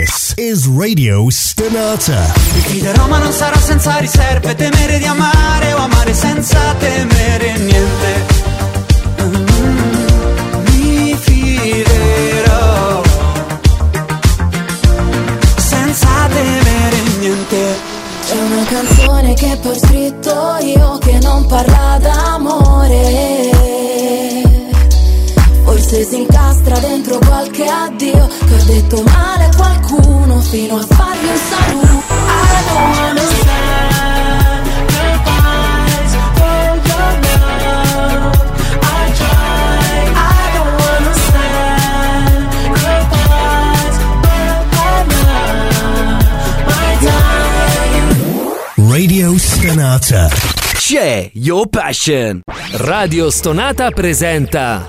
This is Radio Stonata. Mi fiderò ma non sarò senza riserve, temere di amare o amare senza temere niente. Dentro qualche addio che ho detto male a qualcuno fino a fargli un saluto. I don't time. Radio Stonata. C'è Your Passion. Radio Stonata presenta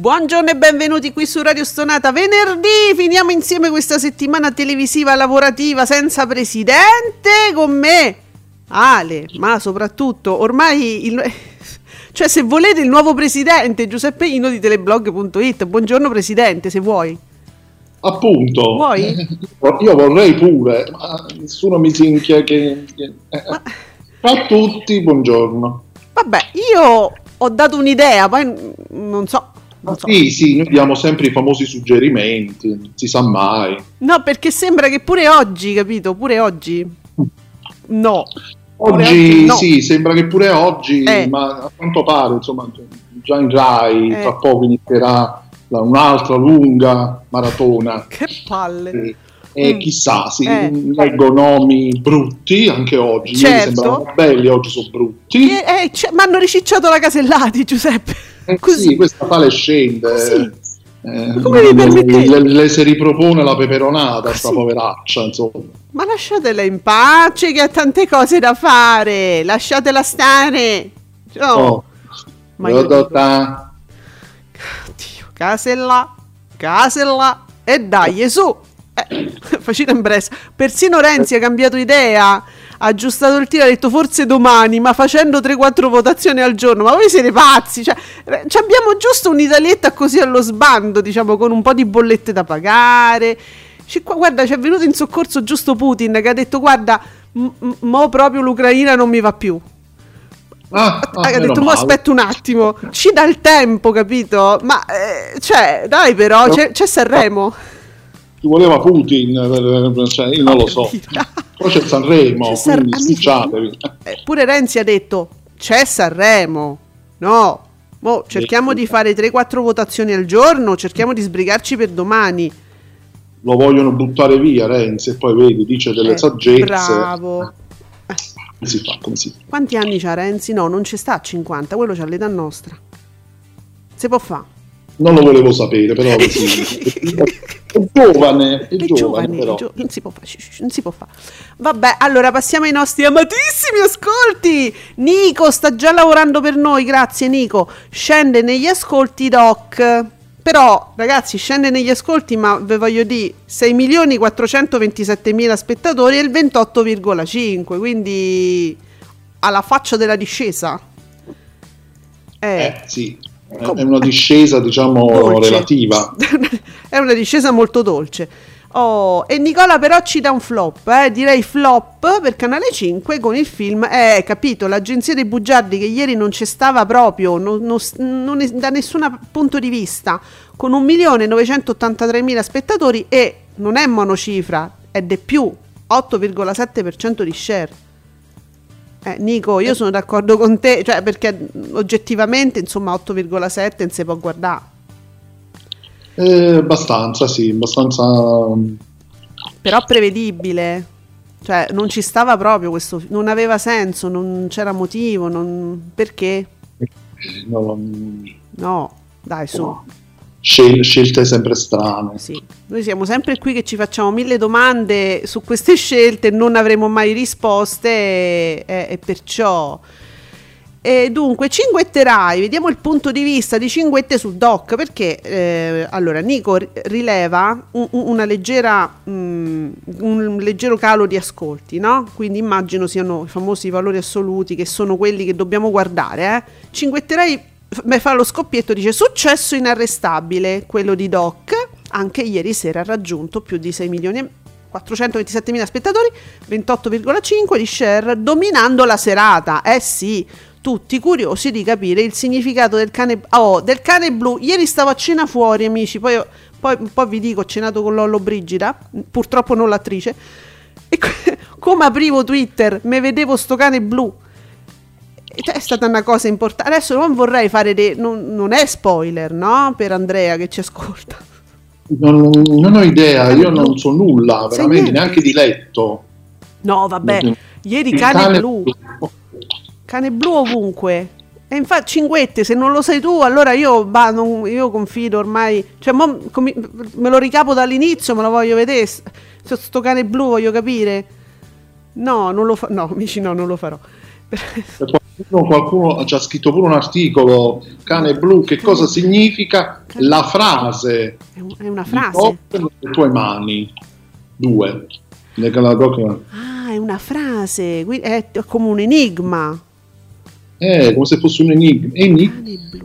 Buongiorno e benvenuti qui su Radio Stonata. Venerdì finiamo insieme questa settimana televisiva lavorativa senza presidente con me. Ale, ma soprattutto ormai il, cioè se volete il nuovo presidente Giuseppe Ino di teleblog.it. Buongiorno presidente, se vuoi. Appunto, Vuoi? io vorrei pure, ma nessuno mi si inchia che... eh, Ma- A tutti, buongiorno. Vabbè, io ho dato un'idea, poi non so, so. Sì, sì, noi diamo sempre i famosi suggerimenti, non si sa mai. No, perché sembra che pure oggi, capito? Pure oggi. No. Pure Oggi no. sì, sembra che pure oggi, Eh. ma a quanto pare, insomma, già in Rai Eh. tra poco inizierà un'altra lunga maratona. Che palle. E, e Mm. chissà, sì, Eh. leggo nomi brutti anche oggi. Ieri Certo. sembravano belli, oggi sono brutti. Eh, eh, mi hanno ricicciato la Casellati, Giuseppe. Eh Così. Sì, questa sale scende. Così. Eh, Come vi permettete? le, le si ripropone la peperonata, sta Così. poveraccia, insomma. Ma lasciatela in pace che ha tante cose da fare. Lasciatela stare. No. Oh, Ma io dico- Dio, casella, casella e dai, su. Eh, facile in bressa. Persino Renzi ha cambiato idea. Ha aggiustato il tiro, ha detto forse domani, ma facendo 3-4 votazioni al giorno. Ma voi siete pazzi? Cioè, eh, abbiamo giusto un'italietta così allo sbando, diciamo, con un po' di bollette da pagare. Guarda, ci è venuto in soccorso giusto Putin che ha detto: Guarda, m- m- mo proprio l'Ucraina non mi va più. Ah, ah, ha detto, mo male. aspetta un attimo, ci dà il tempo, capito? Ma, eh, cioè, dai però, c'è, c'è Sanremo. Ci voleva Putin, per- cioè, io non lo so. Poi c'è Sanremo, C'è San- quindi amici, spicciatevi. eh, pure Renzi ha detto, c'è Sanremo. No, mo cerchiamo di fare 3-4 votazioni al giorno, cerchiamo di sbrigarci per domani. Lo vogliono buttare via Renzi e poi vedi, dice delle Eh, saggezze. Bravo. Come si fa, come si fa? Quanti anni c'ha Renzi? No, non ci sta a 50, quello c'ha l'età nostra. Si può fare. Non lo volevo sapere, però così. è giovane, è È giovane, giovane, però. gio- non si può fare, non si può fare. Vabbè, allora passiamo ai nostri amatissimi ascolti. Nico sta già lavorando per noi, grazie Nico. Scende negli ascolti doc. Però, ragazzi, scende negli ascolti, ma ve voglio dire 6 milioni 427 mila spettatori e il 28,5, quindi alla faccia della discesa. Eh, Eh, sì, è una discesa, diciamo, dolce. relativa. è una discesa molto dolce. Oh, e Nicola però ci dà un flop, eh, direi flop per Canale 5 con il film, eh, capito, l'agenzia dei bugiardi che ieri non c'è stava proprio, non, non- non da nessun punto di vista, con 1.983.000 spettatori e non è monocifra, è di più, 8,7% di share. Eh, Nico, io sono d'accordo con te, cioè perché oggettivamente, insomma, 8,7 non si può guardare. Eh, abbastanza, sì, abbastanza... Però prevedibile. Cioè, non ci stava proprio questo. Non aveva senso, non c'era motivo. Non... Perché? no, non- No, dai, su. Scel- scelte sempre strane. Sì. Noi siamo sempre qui che ci facciamo mille domande su queste scelte, non avremo mai risposte e, e- e perciò... E dunque, cinguetterai, vediamo il punto di vista di Cinguette su Doc, perché eh, allora Nico ri- rileva un- un- leggera, mm, un leggero calo di ascolti, no? Quindi immagino siano i famosi valori assoluti che sono quelli che dobbiamo guardare. Eh? Cinguetterai fa lo scoppietto, dice successo inarrestabile, quello di Doc, anche ieri sera ha raggiunto più di 6 milioni e 427 mila spettatori, 28,5 di share, dominando la serata. Eh sì, tutti curiosi di capire il significato del cane, oh, del cane blu. Ieri stavo a cena fuori, amici, poi, poi, poi vi dico, ho cenato con Lollo Brigida, purtroppo non l'attrice, e come aprivo Twitter, me vedevo sto cane blu. È stata una cosa importante. Adesso non vorrei fare dei. Non, non è spoiler, no? Per Andrea che ci ascolta. Non, non ho idea, io non so nulla, veramente, neanche di letto. No, vabbè. Ieri Il cane, blu. Cane blu ovunque. E infatti, Cinguette, se non lo sai tu, allora io, bah, non- io confido ormai. Cioè, mo comi- me lo ricapo dall'inizio, me lo voglio vedere. s- s- Sto cane blu, voglio capire. No, non lo fa- No, amici, no, non lo farò. Qualcuno, qualcuno ha già scritto pure un articolo, cane blu, che cosa significa la frase È, un- è una frase. Nelle tue mani? Due. Ah, è una frase. È come un enigma. Eh, come se fosse un enigma. Enig-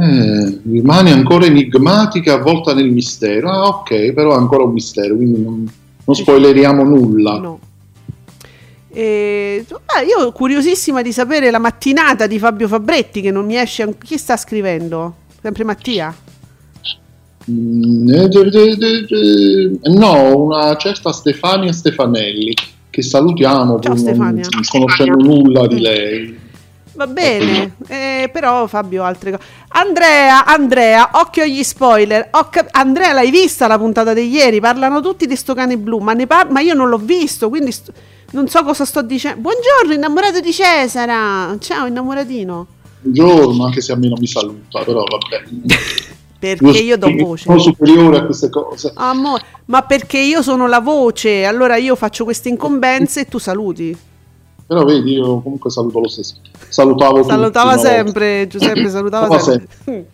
eh, rimane ancora enigmatica, avvolta nel mistero. Ah, ok, però è ancora un mistero, quindi non, non spoileriamo nulla. No. E, ah, io curiosissima di sapere la mattinata di Fabio Fabretti che non mi esce. Chi sta scrivendo? Sempre Mattia? Mm, eh, no, una certa Stefania Stefanelli, che salutiamo, Ciao, pur non conoscendo nulla di Mm. lei. Va bene, eh, però Fabio altre cose. Andrea, Andrea, occhio agli spoiler. Cap- Andrea, l'hai vista la puntata di ieri? Parlano tutti di sto cane blu, ma, ne par- ma io non l'ho visto, quindi sto- non so cosa sto dicendo. Buongiorno, innamorato di Cesara. Ciao, innamoratino. Buongiorno, anche se a me non mi saluta, però vabbè. Perché io do voce. Sono superiore a queste cose. Amore, ma perché io sono la voce, allora io faccio queste incombenze e tu saluti. Però vedi, io comunque saluto lo stesso. Salutavo tutti Salutava volta. sempre, Giuseppe salutava Ma sempre.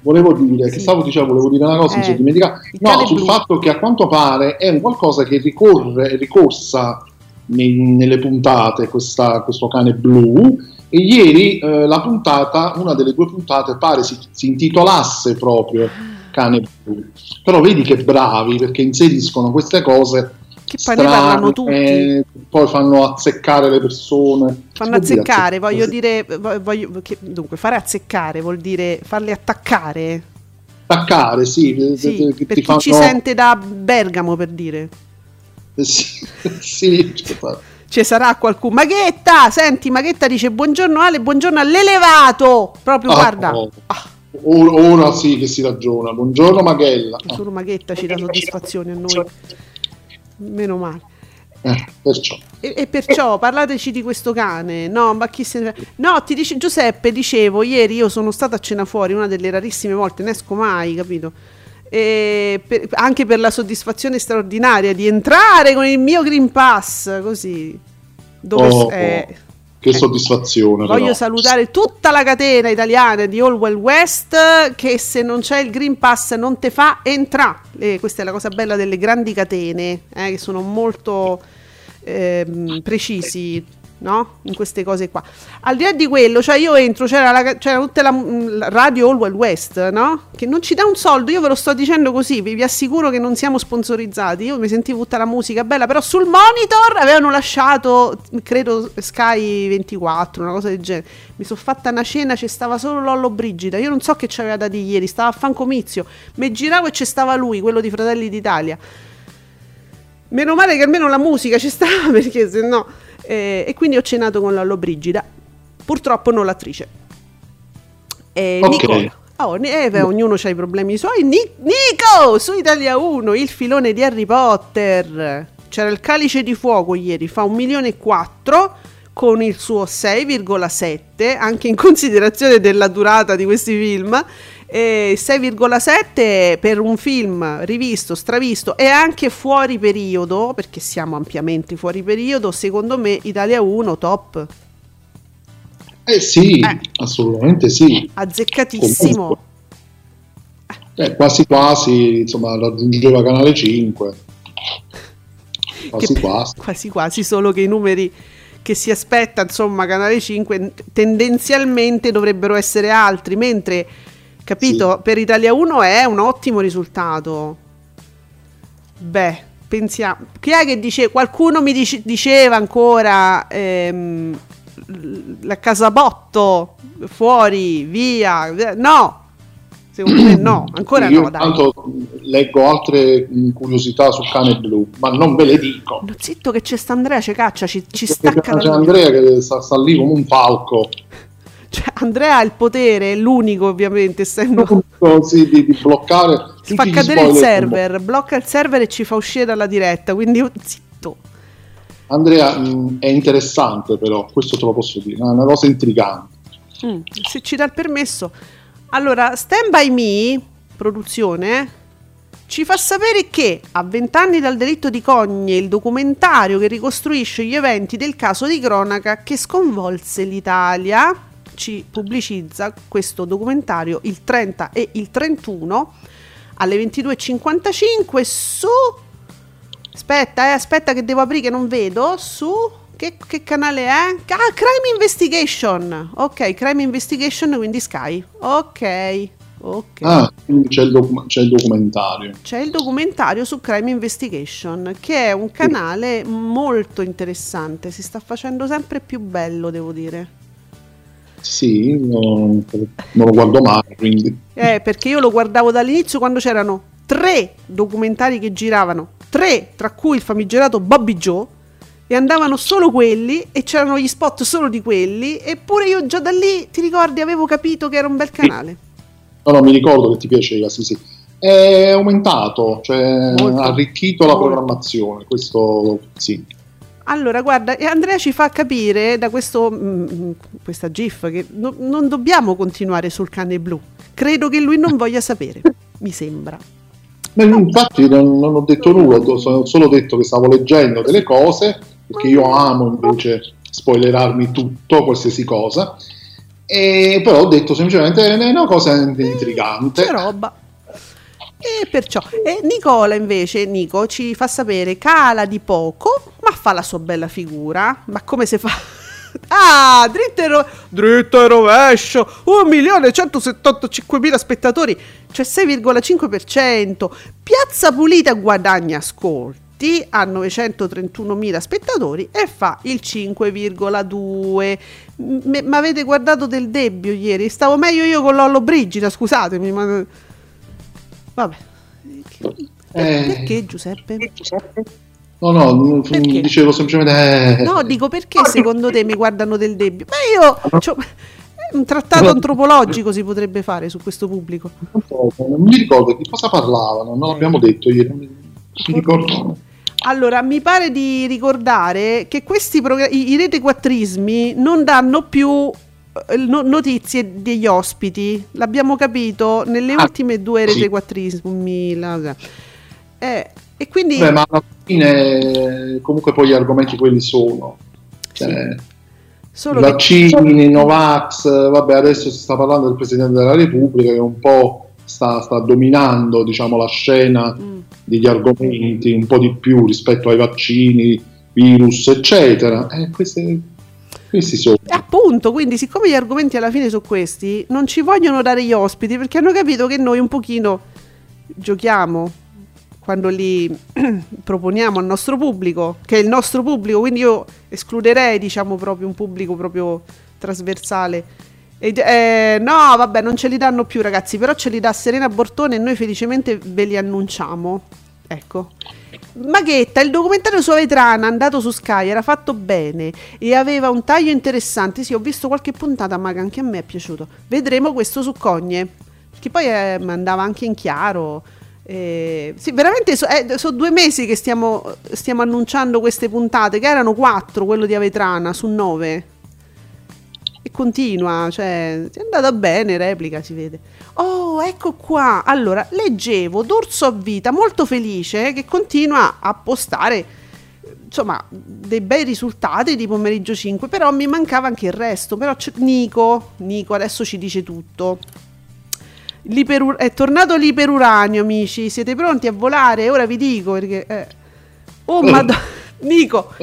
Volevo dire, che Sì. stavo dicendo, volevo dire una cosa, mi Eh, sono dimenticato. No, sul blu. fatto che a quanto pare è un qualcosa che ricorre, è ricorsa nei- nelle puntate, questa- questo cane blu. E ieri eh, la puntata, una delle due puntate, pare si, si intitolasse proprio Cane blu. Però vedi che bravi perché inseriscono queste cose. Che poi ne parlano tutti. strane, poi fanno azzeccare le persone. Fanno può dire azzeccare, voglio dire, vo- voglio- che- dunque, fare azzeccare vuol dire farle attaccare. attaccare, sì, eh, Sì, che per ti chi fanno... ci sente da Bergamo per dire. Eh, Sì, sì, Ci sarà qualcuno. Maghetta, senti, Maghetta dice buongiorno Ale, buongiorno all'elevato. Proprio, Ah, guarda. oh. Ah, Ora, ora sì che si ragiona. Buongiorno Maghella. solo Maghetta ci dà soddisfazione a noi. Meno male. Eh, perciò. E, e perciò parlateci di questo cane. No, ma chi se ne... No, ti dice Giuseppe, dicevo, ieri io sono stata a cena fuori, una delle rarissime volte, ne esco mai, capito? E per- anche per la soddisfazione straordinaria di entrare con il mio Green Pass, così. Dove Oh, eh, che eh. soddisfazione. Voglio però. salutare tutta la catena italiana di Allwell West che se non c'è il Green Pass non te fa entrare. questa è la cosa bella delle grandi catene, eh, che sono molto ehm, precisi. No? In queste cose qua. Al di là di quello, cioè io entro, c'era, la, c'era tutta la, la radio Allwell West, no? Che non ci dà un soldo, io ve lo sto dicendo così, vi, vi assicuro che non siamo sponsorizzati. Io mi sentivo tutta la musica bella, però sul monitor avevano lasciato, credo, Sky 24, una cosa del genere. Mi sono fatta una cena, c'è stava solo Lollo Brigida. Io non so che c'aveva da dire ieri, stava a fan comizio. Mi giravo e c'è stava lui, quello di Fratelli d'Italia. Meno male che almeno la musica ci stava perché se no. Eh, e quindi ho cenato con Lollo Brigida. Purtroppo non l'attrice. E Ok. Nicola. Oh, ne- eh, beh, ognuno ha i problemi suoi. Ni- Nico su Italia 1, il filone di Harry Potter. C'era il calice di fuoco ieri, fa un milione e quattro. con il suo 6,7, anche in considerazione della durata di questi film. E 6,7 per un film rivisto, stravisto e anche fuori periodo, perché siamo ampiamente fuori periodo, secondo me Italia 1 top. Eh sì, Eh. assolutamente sì. Azzeccatissimo. Comunque. Eh, quasi quasi, insomma, raggiungeva Canale 5. Quasi Che- quasi. quasi quasi, solo che i numeri che si aspetta, insomma, Canale 5 tendenzialmente dovrebbero essere altri, mentre capito, per Italia 1 è un ottimo risultato. Beh, pensiamo, chi è che dice qualcuno mi dice- diceva ancora ehm, la Casabotto fuori, via. No. Secondo me no, ancora Io no, dai. intanto leggo altre mh, curiosità sul cane blu, ma non ve le dico. No, zitto che c'è sta Andrea, ci caccia, ci, ci C'è stacca la Andrea che sta, sta lì come un falco. Cioè, Andrea ha il potere, è l'unico ovviamente, essendo... Sì, di, di bloccare tutti fa cadere il server, blocca il server e ci fa uscire dalla diretta, quindi zitto. Andrea mh, è interessante però, questo te lo posso dire, è una cosa intrigante. Mm, se ci dà il permesso. Allora, Stand By Me, produzione, ci fa sapere che a vent'anni dal delitto di Cogne, il documentario che ricostruisce gli eventi del caso di cronaca che sconvolse l'Italia, ci pubblicizza questo documentario il 30 e il 31 alle 22.55 su... Aspetta, eh, aspetta che devo aprire che non vedo, su... Che, che canale è? Ah, Crime Investigation. Ok, Crime Investigation, quindi Sky. Ok, ok. Ah, quindi c'è il, docu- c'è il documentario. C'è il documentario su Crime Investigation, che è un canale molto interessante. Si sta facendo sempre più bello, devo dire. Sì, non, non lo guardo mai, quindi... Eh, perché io lo guardavo dall'inizio quando c'erano tre documentari che giravano, tre, tra cui il famigerato Bobby Joe, e andavano solo quelli e c'erano gli spot solo di quelli, eppure io già da lì, ti ricordi, avevo capito che era un bel canale. No, no, mi ricordo che ti piaceva, sì, sì. È aumentato, cioè ha arricchito la programmazione, questo sì. Allora, guarda, Andrea ci fa capire da questo, mm, questa GIF che no- non dobbiamo continuare sul cane blu. Credo che lui non voglia sapere, mi sembra. Ma infatti non, non ho detto nulla, ho so- solo detto che stavo leggendo delle cose, perché io amo invece spoilerarmi tutto, qualsiasi cosa, e però ho detto semplicemente è una cosa intrigante. C'è roba. E perciò, e Nicola invece, Nico, ci fa sapere, cala di poco, fa la sua bella figura. Ma come si fa? Ah, dritto e, ro- dritto e rovescio, 1.175.000 spettatori, cioè 6,5%. Piazza Pulita guadagna ascolti a 931.000 spettatori e fa il 5,2. M- ma avete guardato del Debbio ieri? Stavo meglio io con Lollo Brigida, scusatemi, ma... Vabbè. Eh. Perché Giuseppe? No, no, non- dicevo semplicemente... eh, No, dico perché secondo te mi guardano del Debbio? Ma io... c'ho- un trattato antropologico si potrebbe fare su questo pubblico. non mi ricordo di cosa parlavano, non l'abbiamo detto ieri, non mi, ricordo. Allora, mi pare di ricordare che questi progra- i, i rete quattrismi non danno più eh, no- notizie degli ospiti. L'abbiamo capito nelle Ah, ultime due sì. rete quattrismi. la- eh, e quindi Beh, ma alla fine comunque poi gli argomenti quelli sono. Cioè, solo che vaccini, Novax, vabbè adesso si sta parlando del Presidente della Repubblica che un po' sta, sta dominando diciamo, la scena Mm. degli argomenti un po' di più rispetto ai vaccini, virus, eccetera. Eh, queste- questi sono. Appunto, quindi siccome gli argomenti alla fine sono questi, non ci vogliono dare gli ospiti perché hanno capito che noi un pochino giochiamo quando li proponiamo al nostro pubblico, che è il nostro pubblico, quindi io escluderei diciamo proprio un pubblico proprio trasversale. E, eh, no, vabbè, non ce li danno più ragazzi, però ce li dà Serena Bortone e noi felicemente ve li annunciamo. Ecco. Maghetta, il documentario su Vetrana andato su Sky era fatto bene e aveva un taglio interessante. Sì, ho visto qualche puntata, ma anche a me è piaciuto. Vedremo questo su Cogne, che poi eh, andava anche in chiaro. Eh, sì, veramente so- eh, sono due mesi che stiamo, stiamo annunciando queste puntate, che erano quattro, quello di Avetrana, su nove. E continua, cioè, è andata bene, replica, si vede. Oh, ecco qua. Allora, leggevo D'Urso a vita, molto felice, che continua a postare, insomma, dei bei risultati di pomeriggio 5, però mi mancava anche il resto. Però Nico, Nico adesso ci dice tutto. L'iperu- è tornato l'iperuranio, amici. Siete pronti a volare? Ora vi dico perché. eh. Oh, madonna. Nico.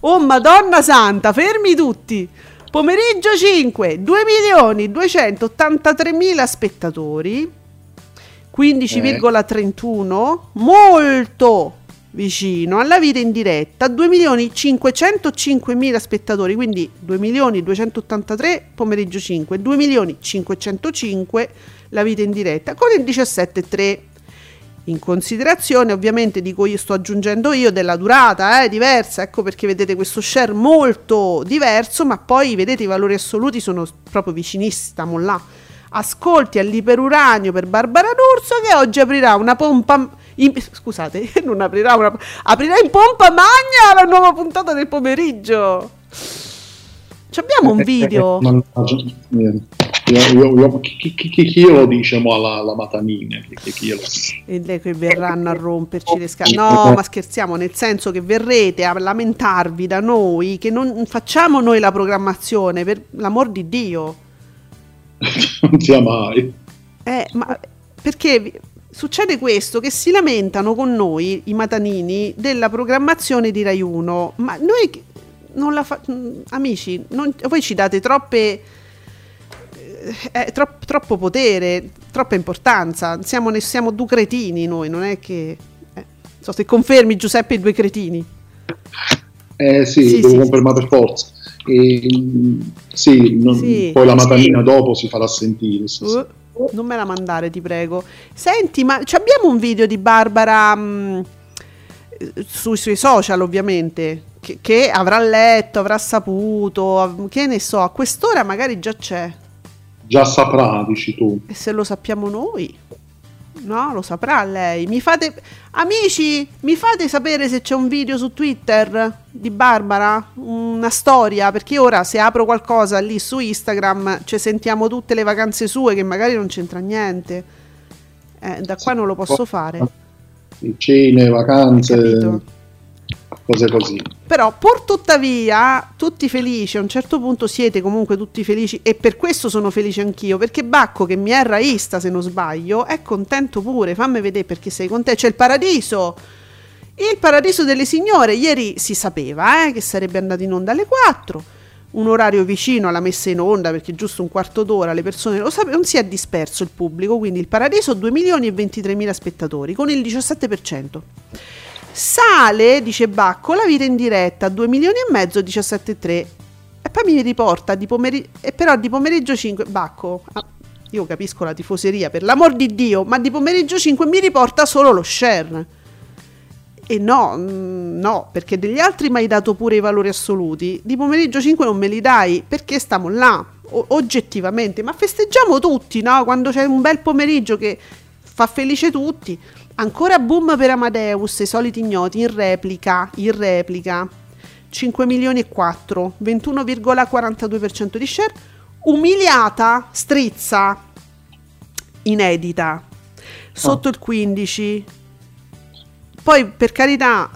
Oh, madonna santa, fermi tutti. Pomeriggio 5, 2 milioni 283 mila spettatori. 15,31 molto vicino alla vita in diretta 2 milioni 505 mila spettatori quindi 2 milioni 283 pomeriggio 5 2 milioni 505 la vita in diretta con il 17,3 in considerazione ovviamente dico io sto aggiungendo io della durata è diversa ecco perché vedete questo share molto diverso ma poi vedete i valori assoluti sono proprio vicinissimi stiamo là ascolti all'iperuranio per Barbara D'Urso che oggi aprirà una pompa in, scusate non aprirà una aprirà in pompa magna la nuova puntata del pomeriggio Ci abbiamo un video Mannaggia, niente. Io, io, io, chi, chi, chi, lo dice mo alla, alla Matanina? Chi, chi, chi lo dice? e lei che verranno a romperci le scatole. No, ma scherziamo, nel senso che verrete a lamentarvi da noi che non facciamo noi la programmazione, per l'amor di Dio. non sia mai. Eh, ma perché succede questo che si lamentano con noi i matanini della programmazione di Rai 1, ma noi non la fa- mm, amici, non- voi ci date troppe eh, è tro- troppo potere, troppa importanza. Siamo, ne- siamo due cretini noi, non è che. eh, non so se confermi Giuseppe i due cretini. Eh sì, Sì, devo sì, confermare per forza. E, mm, sì, non- Sì. poi la Matanina dopo si farà sentire. Uh, non me la mandare, ti prego. Senti, ma abbiamo un video di Barbara mh, eh, sui suoi social, ovviamente. Che, che avrà letto, avrà saputo, che ne so, a quest'ora magari già c'è. Già saprà, dici tu. E se lo sappiamo noi? No, lo saprà lei. Mi fate amici, mi fate sapere se c'è un video su Twitter di Barbara, una storia, perché ora se apro qualcosa lì su Instagram ci sentiamo tutte le vacanze sue che magari non c'entra niente. Eh, da qua non lo posso fare. Cene, vacanze, Capito? Cose così. Però pur tuttavia tutti felici, a un certo punto siete comunque tutti felici e per questo sono felice anch'io, perché Bacco che mi è raista se non sbaglio è contento pure, fammi vedere perché sei contento, c'è il paradiso. Il paradiso delle signore, ieri si sapeva eh, che sarebbe andato in onda alle 4, un orario vicino alla messa in onda perché giusto un quarto d'ora le persone lo sapevano, si è disperso il pubblico, quindi il paradiso 2 milioni e 23 mila spettatori con il 17%. Sale, dice Bacco, la vita in diretta a 2 milioni e mezzo, 17,3. E poi mi riporta di pomeriggio, e però di pomeriggio 5, Bacco, io capisco la tifoseria, per l'amor di Dio, ma di pomeriggio 5 mi riporta solo lo share. E no, mm, no, perché degli altri mi hai dato pure i valori assoluti, di pomeriggio 5 non me li dai, perché stiamo là, o- oggettivamente, ma festeggiamo tutti, no? Quando c'è un bel pomeriggio che fa felice tutti. Ancora boom per Amadeus, i soliti ignoti in replica, in replica. 5 milioni e 4, 21,42% di share. Umiliata, strizza, inedita, sotto oh. il 15. Poi per carità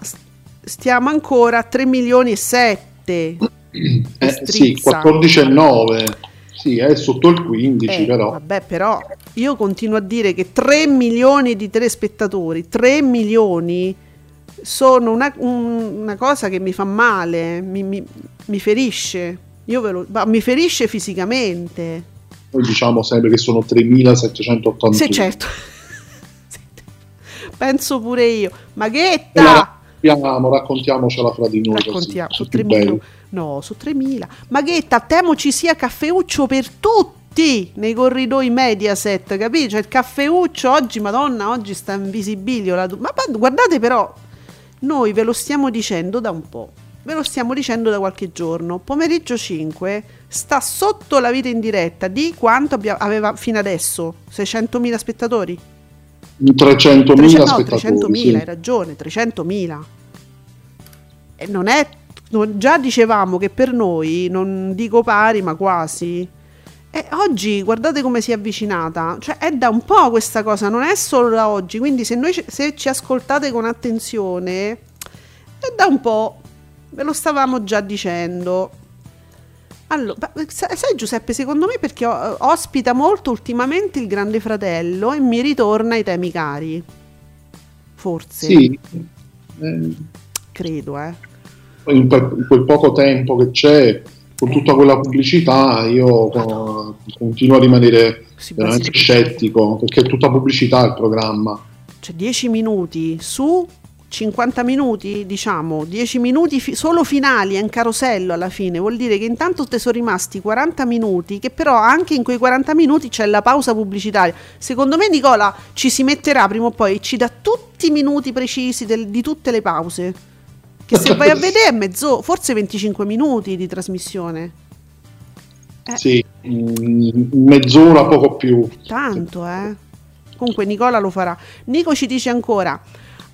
stiamo ancora a 3 milioni e 7. Eh, sì, 14,9. Sì, è sotto il 15 Eh, però. Vabbè, però io continuo a dire che 3 milioni di telespettatori, 3 milioni sono una, un- una cosa che mi fa male, mi, mi- mi ferisce. Io ve lo, mi ferisce fisicamente. Noi diciamo sempre che sono 3781. Se certo. Penso pure io. Maghetta! la raccontiamo, raccontiamocela fra di noi. Raccontiamo, così, su più 3.000. bello. No, su 3.000. Maghetta, temo ci sia caffeuccio per tutti nei corridoi Mediaset, capito? Cioè il caffeuccio oggi, madonna, oggi sta in visibilio. la Ma ma guardate però, noi ve lo stiamo dicendo da un po'. Ve lo stiamo dicendo da qualche giorno. Pomeriggio 5 sta sotto la vita in diretta di quanto abbia- aveva fino adesso? 600.000 spettatori? 300.000 300, no, spettatori. 300.000, sì. hai ragione, 300.000. E non è... non- già dicevamo che per noi, non dico pari, ma quasi... E oggi guardate come si è avvicinata, cioè è da un po' questa cosa, non è solo da oggi, quindi se, noi, se ci ascoltate con attenzione, è da un po', ve lo stavamo già dicendo. Allora, ma sai Giuseppe, secondo me perché o- ospita molto ultimamente il Grande Fratello e mi ritorna ai temi cari. Forse, Sì. Eh, credo, eh. in, quel, poco tempo che c'è, con tutta quella pubblicità, io co- continuo a rimanere Si veramente basi- scettico, perché è tutta pubblicità il programma. Cioè 10 minuti su 50 minuti, diciamo, 10 minuti fi- solo finali, è un carosello alla fine, vuol dire che intanto te sono rimasti 40 minuti, che però anche in quei 40 minuti c'è la pausa pubblicitaria. Secondo me Nicola ci si metterà prima o poi, ci dà tutti i minuti precisi del- di tutte le pause. Che se vai a vedere è mezzo, forse 25 minuti di trasmissione. Eh. Sì, mm, mezz'ora, poco più. Tanto, eh. Comunque Nicola lo farà. Nico ci dice ancora.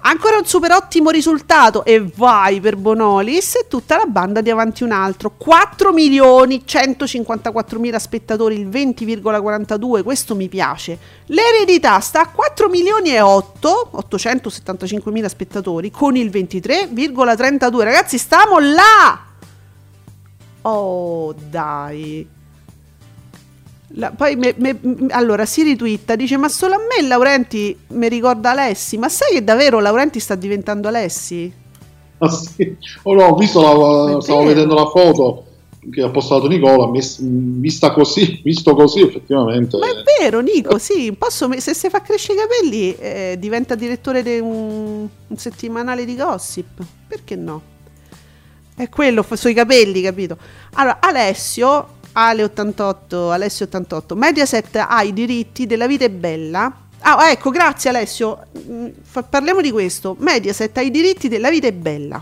Ancora un super ottimo risultato e vai per Bonolis e tutta la banda di avanti un altro. 4 milioni 154 mila spettatori, il 20,42, questo mi piace. L'eredità sta a 4 milioni e 8, 875 mila spettatori con il 23,32. Ragazzi, stiamo là! Oh, dai. La- poi me- me- allora si ritwitta, dice ma solo a me Laurenti mi ricorda Alessi, ma sai che davvero Laurenti sta diventando Alessi? Ah, sì. Oh, no, ho visto la, stavo vedendo la foto che ha postato Nicola, vista così, visto così effettivamente. Ma è vero Nico, sì, un po' some- se si fa crescere i capelli eh, diventa direttore di un, un settimanale di gossip, perché no? È quello, sui capelli, capito? Allora, Alessio, Ale88, Alessio88, Mediaset ha i diritti della vita è bella. Ah, ecco, grazie Alessio. Mm, parliamo di questo. Mediaset ha i diritti della vita è bella.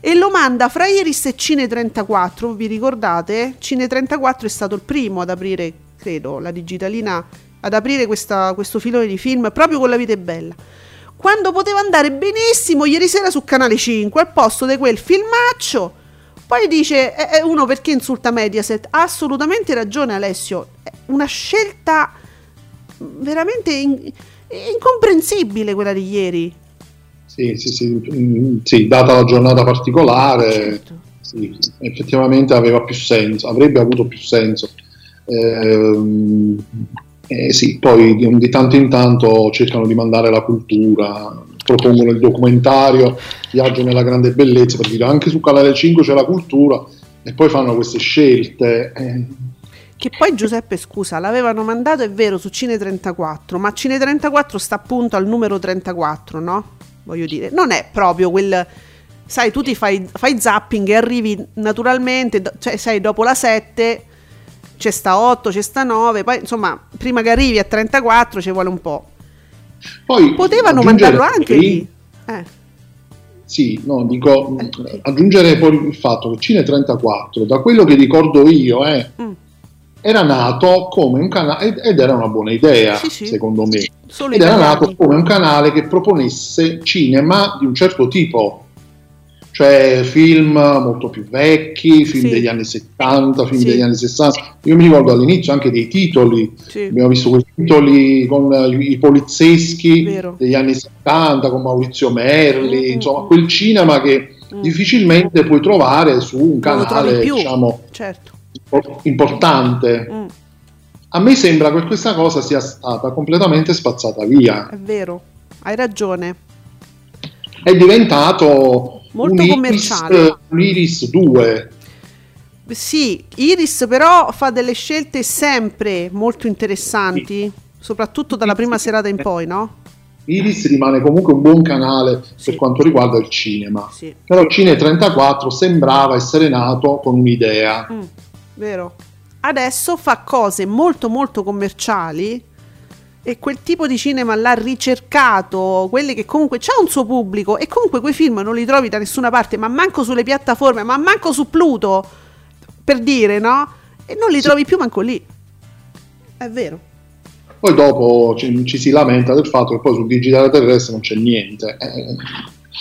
E lo manda fra Iris e Cine34, vi ricordate? Cine34 è stato il primo ad aprire, credo, la digitalina, ad aprire questa- questo filone di film proprio con La vita è bella. Quando poteva andare benissimo ieri sera su Canale 5 al posto di quel filmaccio. Poi dice, eh, eh, uno perché insulta Mediaset? Ha assolutamente ragione Alessio, è una scelta veramente in- incomprensibile quella di ieri. Sì, sì, sì, mm, sì, data la giornata particolare, Certo. sì, effettivamente aveva più senso, avrebbe avuto più senso. Ehm, eh, sì, poi di, di tanto in tanto cercano di mandare la cultura, propongono il documentario, Viaggio nella grande bellezza, per dire anche su Canale 5 c'è la cultura e poi fanno queste scelte. eh, Che poi Giuseppe, scusa, l'avevano mandato, è vero, su Cine34, ma Cine34 sta appunto al numero 34, no? Voglio dire, non è proprio quel... Sai, tu ti fai, fai zapping e arrivi naturalmente, cioè sai, dopo la 7 c'è sta 8, c'è sta 9, poi insomma, prima che arrivi a 34 ci vuole un po'. Poi Potevano mandarlo anche lì. Eh, Sì, no, dico, Eh, aggiungere poi il fatto che Cine34, da quello che ricordo io, eh, mm, era nato come un canale, ed- era una buona idea, Sì, sì. secondo me, solo ed era nato come un canale che proponesse cinema di un certo tipo, cioè film molto più vecchi, film Sì. degli anni 70, film Sì. degli anni 60. Io mi ricordo all'inizio anche dei titoli, Sì. abbiamo visto quei titoli con i polizieschi Vero. degli anni 70 con Maurizio Merli, Mm, insomma mm. quel cinema che Mm. difficilmente puoi trovare su un canale diciamo Certo. importante. Mm, A me sembra che questa cosa sia stata completamente spazzata via. è vero, hai ragione. È diventato Molto un Iris, commerciale. un Iris 2. Sì, Iris però fa delle scelte sempre molto interessanti, soprattutto dalla prima serata in poi, no? Iris rimane comunque un buon canale Sì. per quanto riguarda il cinema. Sì. Però Cine 34 sembrava essere nato con un'idea. Mm, vero. Adesso fa cose molto molto commerciali e quel tipo di cinema l'ha ricercato, quelli che comunque c'ha un suo pubblico e comunque quei film non li trovi da nessuna parte, ma manco sulle piattaforme, ma manco su Pluto, per dire, no? E non li Sì. trovi più manco lì. È vero. poi dopo ci, ci si lamenta del fatto che poi sul digitale terrestre non c'è niente. Eh,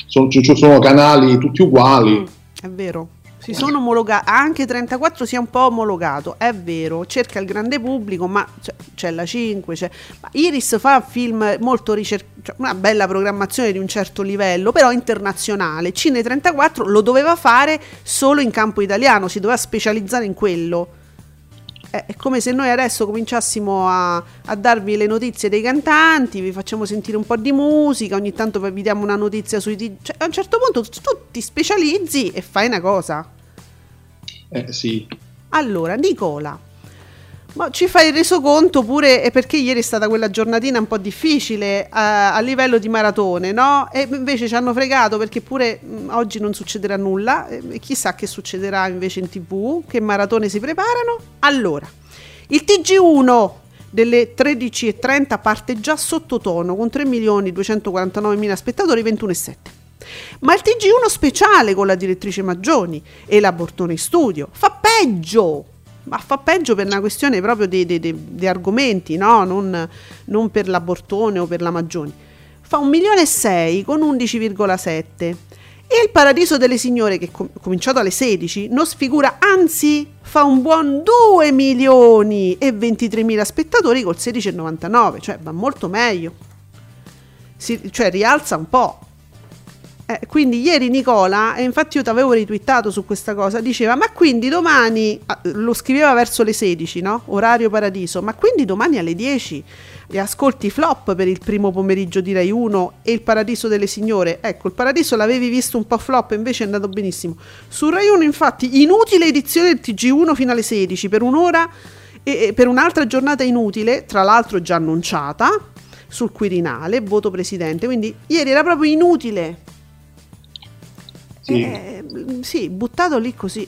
sono, ci sono canali tutti uguali. Mm, è vero. Si sono omologati, anche 34 si è un po' omologato, è vero, cerca il grande pubblico, ma c'è, c'è la 5, c'è, ma Iris fa film molto ricercati, cioè una bella programmazione di un certo livello, però internazionale. Cine 34 lo doveva fare solo in campo italiano, si doveva specializzare in quello è come se noi adesso cominciassimo a, a, darvi le notizie dei cantanti, vi facciamo sentire un po' di musica, ogni tanto vi diamo una notizia sui... Cioè, a un certo punto tu ti specializzi e fai una cosa. Eh sì. Allora, Nicola, ma ci fai resoconto pure perché ieri è stata quella giornatina un po' difficile a, a livello di maratone, no? E invece ci hanno fregato perché pure mh, oggi non succederà nulla e chissà che succederà invece in tv, che maratone si preparano. Allora, il TG1 delle 13.30 parte già sottotono con 3.249.000 spettatori, 21,7. Ma il TG1 speciale con la direttrice Maggioni e la Bortone studio fa peggio ma fa peggio per una questione proprio di, argomenti, no? non, non, per l'abortone o per la Maggioni. Fa un milione e sei con 11,7 e il Paradiso delle Signore, che è com- cominciato alle 16, non sfigura, anzi fa un buon 2 milioni e 23 mila spettatori col 16,99, cioè va molto meglio. Si, cioè rialza un po'. Eh, quindi ieri Nicola, e infatti io ti avevo ritwittato su questa cosa, diceva ma quindi domani, ah, lo scriveva verso le 16, no? Orario paradiso, ma quindi domani alle 10 gli ascolti flop per il primo pomeriggio di Rai 1 e il Paradiso delle Signore. Ecco, il Paradiso l'avevi visto un po' flop, invece è andato benissimo. Su Rai 1 infatti inutile edizione del TG1 fino alle 16 per un'ora e per un'altra giornata inutile, tra l'altro già annunciata sul Quirinale, voto presidente, quindi ieri era proprio inutile sì. Eh, sì, buttato lì così.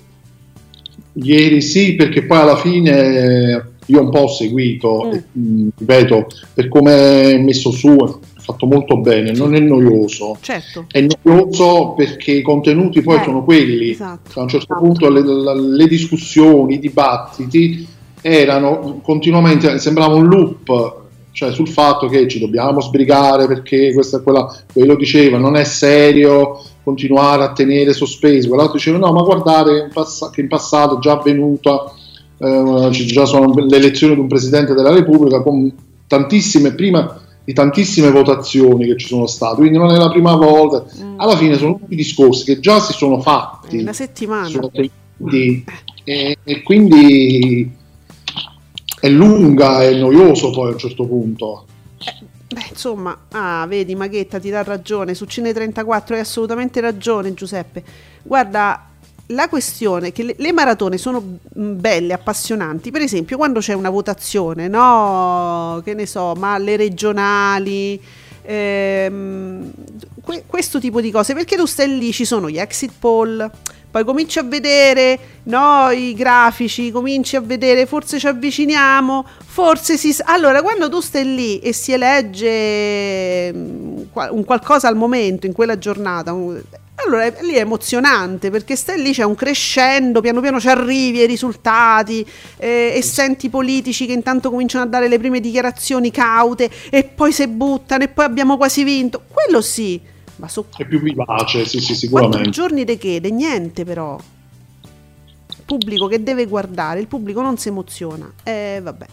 Ieri sì, perché poi alla fine io un po' ho seguito, mm. mh, ripeto, per come è messo su è fatto molto bene, non è noioso. Certo. È noioso perché i contenuti poi eh, sono quelli. Esatto. A un certo esatto. punto le, le, discussioni, i dibattiti erano continuamente, sembrava un loop, cioè sul fatto che ci dobbiamo sbrigare perché questa è quella, quello diceva, non è serio, continuare a tenere sospeso. Quell'altro diceva no, ma guardate che in passato è già avvenuta, eh, già sono le elezioni di un Presidente della Repubblica con tantissime, prima di tantissime votazioni che ci sono state, quindi non è la prima volta. Mm. Alla fine sono tutti discorsi che già si sono fatti. Una settimana. Sono tenuti, e, e quindi è lunga e noioso poi a un certo punto. Beh, insomma, ah, vedi, Maghetta ti dà ragione. Su Cine 34 hai assolutamente ragione, Giuseppe. Guarda, la questione è che le, le, maratone sono mm, belle, appassionanti. Per esempio, quando c'è una votazione, no? Che ne so, ma le regionali. Ehm, que- questo tipo di cose. Perché tu stai lì, ci sono gli exit poll, poi cominci a vedere no, i grafici, cominci a vedere, forse ci avviciniamo, forse si... Allora, quando tu stai lì e si elegge mm, un qualcosa al momento, in quella giornata, allora lì è emozionante perché stai lì, c'è un crescendo, piano piano ci arrivi ai risultati eh, e senti politici che intanto cominciano a dare le prime dichiarazioni caute e poi si buttano e poi abbiamo quasi vinto. Quello sì ma so... È più vivace, sì, sì, sicuramente. Quanti giorni te chiede? Niente però. pubblico che deve guardare, il pubblico non si emoziona. Eh, vabbè.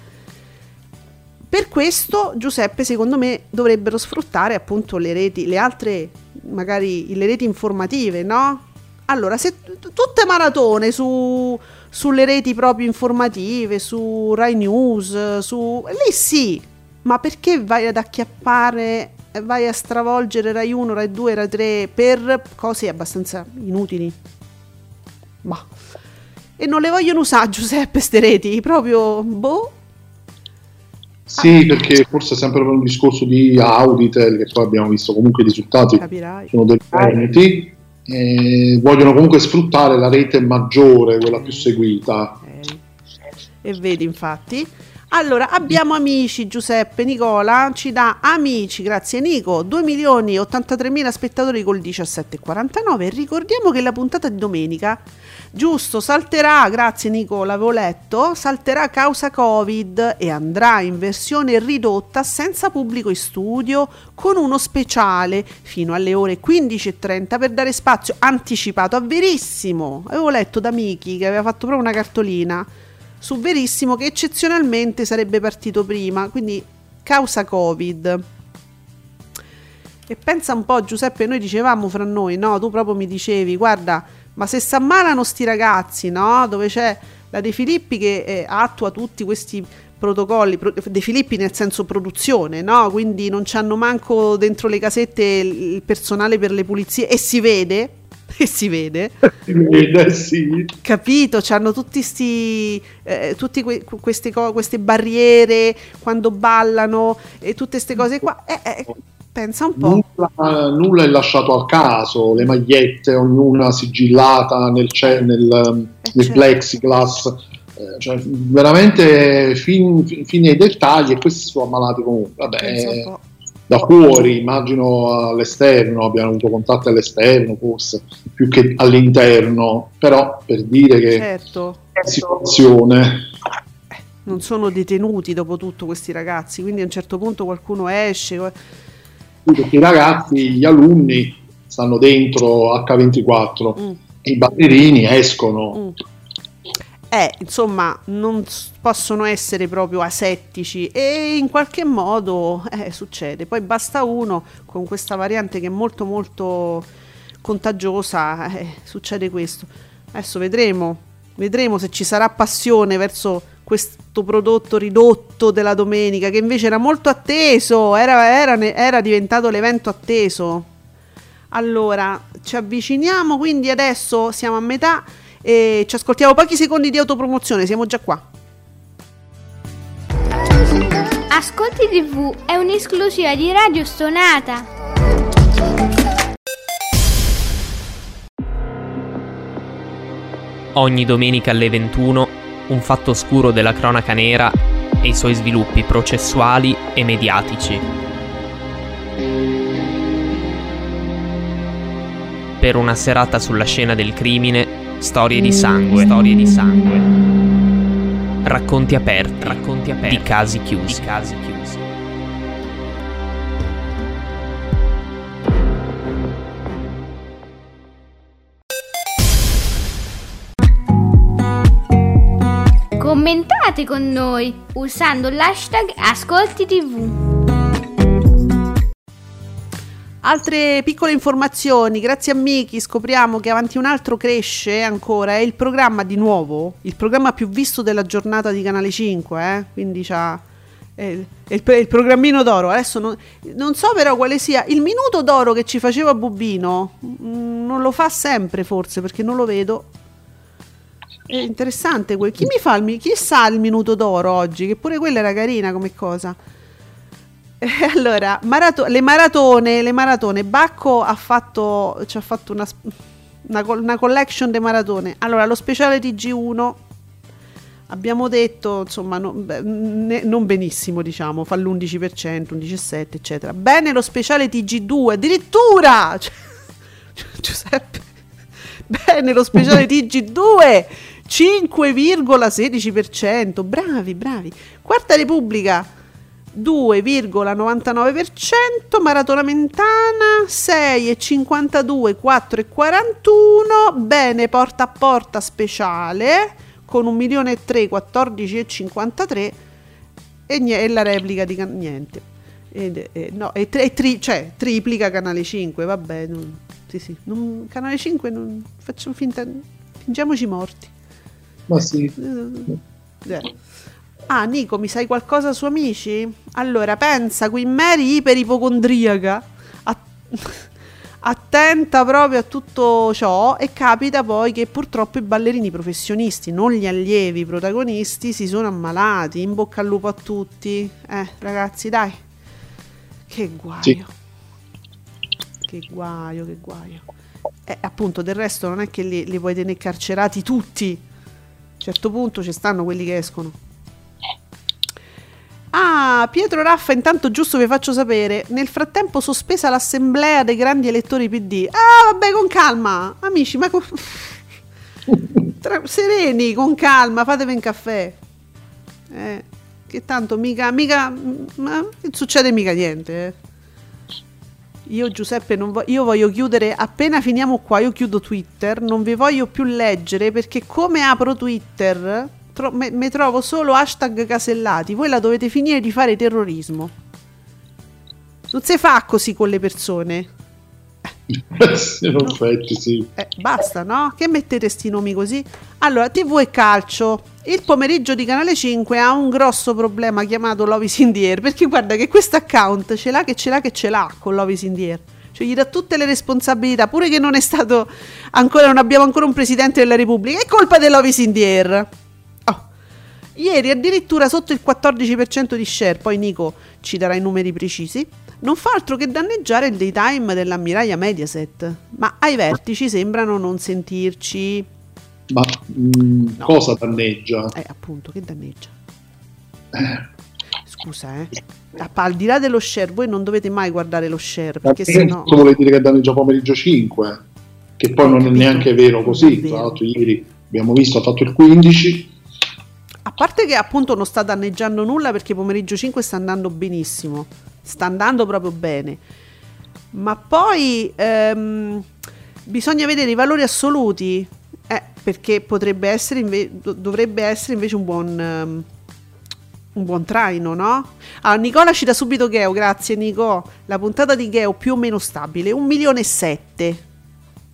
Per questo, Giuseppe, secondo me, dovrebbero sfruttare appunto le reti, le altre, magari le reti informative, no? Allora, se tutte maratone su, sulle reti proprio informative, su Rai News, su... lì sì, ma perché vai ad acchiappare vai a stravolgere Rai 1, Rai 2, Rai 3 per cose abbastanza inutili. Ma. E non le vogliono usare Giuseppe ste reti, proprio boh. Sì, perché forse è sempre per un discorso di Auditel, che poi abbiamo visto comunque i risultati Capirai. sono dei veriti. Eh, vogliono comunque sfruttare la rete maggiore, quella più seguita. Okay. E vedi infatti. Allora, abbiamo amici, Giuseppe, Nicola, ci dà amici, grazie Nico, 2 milioni e 83 mila spettatori col 17,49. Ricordiamo che la puntata di domenica, giusto, salterà, grazie Nico, l'avevo letto, salterà causa Covid e andrà in versione ridotta senza pubblico in studio con uno speciale fino alle ore 15.30 per dare spazio anticipato a Verissimo. Avevo letto da Miki che aveva fatto proprio una cartolina su Verissimo che eccezionalmente sarebbe partito prima, quindi causa Covid. E pensa un po', Giuseppe, noi dicevamo fra noi, no? Tu proprio mi dicevi, guarda, ma se si ammalano sti ragazzi, no? Dove c'è la De Filippi che eh, attua tutti questi protocolli, pro- De Filippi nel senso produzione, no? Quindi non c'hanno manco dentro le casette il personale per le pulizie e si vede, e si vede. Si vede, sì. Capito? C'hanno tutti sti, eh, tutte que- queste, co- queste barriere quando ballano e tutte queste cose qua. Eh, eh, pensa un po'. Nulla, nulla è lasciato al caso, le magliette, ognuna sigillata nel, nel, nel certo. plexiglass. eh, Cioè, veramente fin, fin- fine ai dettagli e questi sono ammalati comunque. Vabbè, da fuori, immagino all'esterno, abbiano avuto contatti all'esterno forse, più che all'interno, però per dire che Certo. situazione. non sono detenuti dopo tutto questi ragazzi, quindi a un certo punto qualcuno esce. Perché i ragazzi, gli alunni stanno dentro H24 Mm. i ballerini escono. Mm. Eh, insomma, non possono essere proprio asettici e in qualche modo eh, succede. Poi basta uno con questa variante che è molto molto contagiosa, eh, succede questo. Adesso vedremo, vedremo se ci sarà passione verso questo prodotto ridotto della domenica che invece era molto atteso, era, era era diventato l'evento atteso. Allora, ci avviciniamo, quindi adesso siamo a metà e ci ascoltiamo pochi secondi di autopromozione, siamo già qua. Ascolti TV è un'esclusiva di Radio Stonata. Ogni domenica alle 21 un fatto oscuro della cronaca nera e i suoi sviluppi processuali e mediatici. Per una serata sulla scena del crimine, storie di sangue, storie di sangue. Racconti aperti, racconti aperti di casi chiusi, di casi chiusi. Commentate con noi usando l'hashtag Ascolti TV. Altre piccole informazioni, grazie a Miki scopriamo che avanti un altro cresce ancora, è il programma di nuovo, il programma più visto della giornata di Canale 5, eh? quindi c'ha il, il- il programmino d'oro. Adesso non, non so però quale sia il minuto d'oro che ci faceva Bubino, Mm, non lo fa sempre forse perché non lo vedo. È interessante quel. Chi mi fa il chi sa il minuto d'oro oggi? Che pure quella era carina come cosa. E allora, marato- le maratone, le maratone. Bacco ha fatto, ci ha fatto una, una, una collection di maratone. Allora, lo speciale TG1 abbiamo detto, insomma, no- beh, ne- non benissimo, diciamo, fa l'11%, un 17%, eccetera. Bene lo speciale TG2, addirittura! Cioè, Giuseppe. Bene lo speciale TG2, 5,16%. Bravi, bravi. Quarta Repubblica 2,99%, Maratona Mentana 6,52, 4,41, bene porta a porta speciale con 1 milione e 3, 14,53 e, e la replica di niente. Ed- eh, no, e, tri- e tri- cioè, triplica Canale 5, vabbè, non- sì, sì, non- Canale 5 non facciamo finta, fingiamoci morti. Ma sì, Eh. Ah, Nico, mi sai qualcosa su amici? Allora, pensa, Queen Mary iperipocondriaca, a- attenta proprio a tutto ciò e capita poi che purtroppo i ballerini professionisti, non gli allievi protagonisti, si sono ammalati. In bocca al lupo a tutti. Eh, ragazzi, dai. Che guaio. Sì. Che guaio, che guaio. Eh, appunto, del resto non è che li, li puoi tenere carcerati tutti. A un certo punto ci stanno quelli che escono. Ah, Pietro Raffa, intanto giusto vi faccio sapere, nel frattempo sospesa l'assemblea dei grandi elettori PD. Ah, vabbè, con calma, amici, ma con... Tra- sereni, con calma, fatevi un caffè. Eh, che tanto mica, mica, ma non succede mica niente. eh. Io Giuseppe, vo- io voglio chiudere, appena finiamo qua, io chiudo Twitter, non vi voglio più leggere perché come apro Twitter tro- me trovo solo hashtag casellati, voi la dovete finire di fare terrorismo. Non si fa così con le persone. effetti sì. Eh, basta, no? Che mettete sti nomi così? Allora, TV e calcio. Il pomeriggio di Canale 5 ha un grosso problema chiamato Lovis in the Air, perché guarda che questo account ce l'ha che ce l'ha che ce l'ha con Lovis in the Air. Cioè gli dà tutte le responsabilità, pure che non è stato ancora non abbiamo ancora un presidente della Repubblica, è colpa del Lovis in the Air. Oh. Ieri addirittura sotto il 14% di share, poi Nico ci darà i numeri precisi, non fa altro che danneggiare il daytime dell'ammiraglia Mediaset, ma ai vertici sembrano non sentirci. Ma mm, No. cosa danneggia? Eh, appunto, che danneggia. Scusa, eh. Al di là dello share, voi non dovete mai guardare lo share, perché sennò... Questo vuole dire che danneggia pomeriggio 5, che poi Ho non è capito. neanche vero Non così. vero. Tra l'altro ieri abbiamo visto, ha fatto il 15, A parte che appunto non sta danneggiando nulla perché pomeriggio 5 sta andando benissimo, sta andando proprio bene. Ma poi ehm, bisogna vedere i valori assoluti, eh, perché potrebbe essere inve- do- dovrebbe essere invece un buon, ehm, un buon traino, no? Allora, Nicola ci dà subito Geo, grazie Nico. La puntata di Geo più o meno stabile, un milione e sette.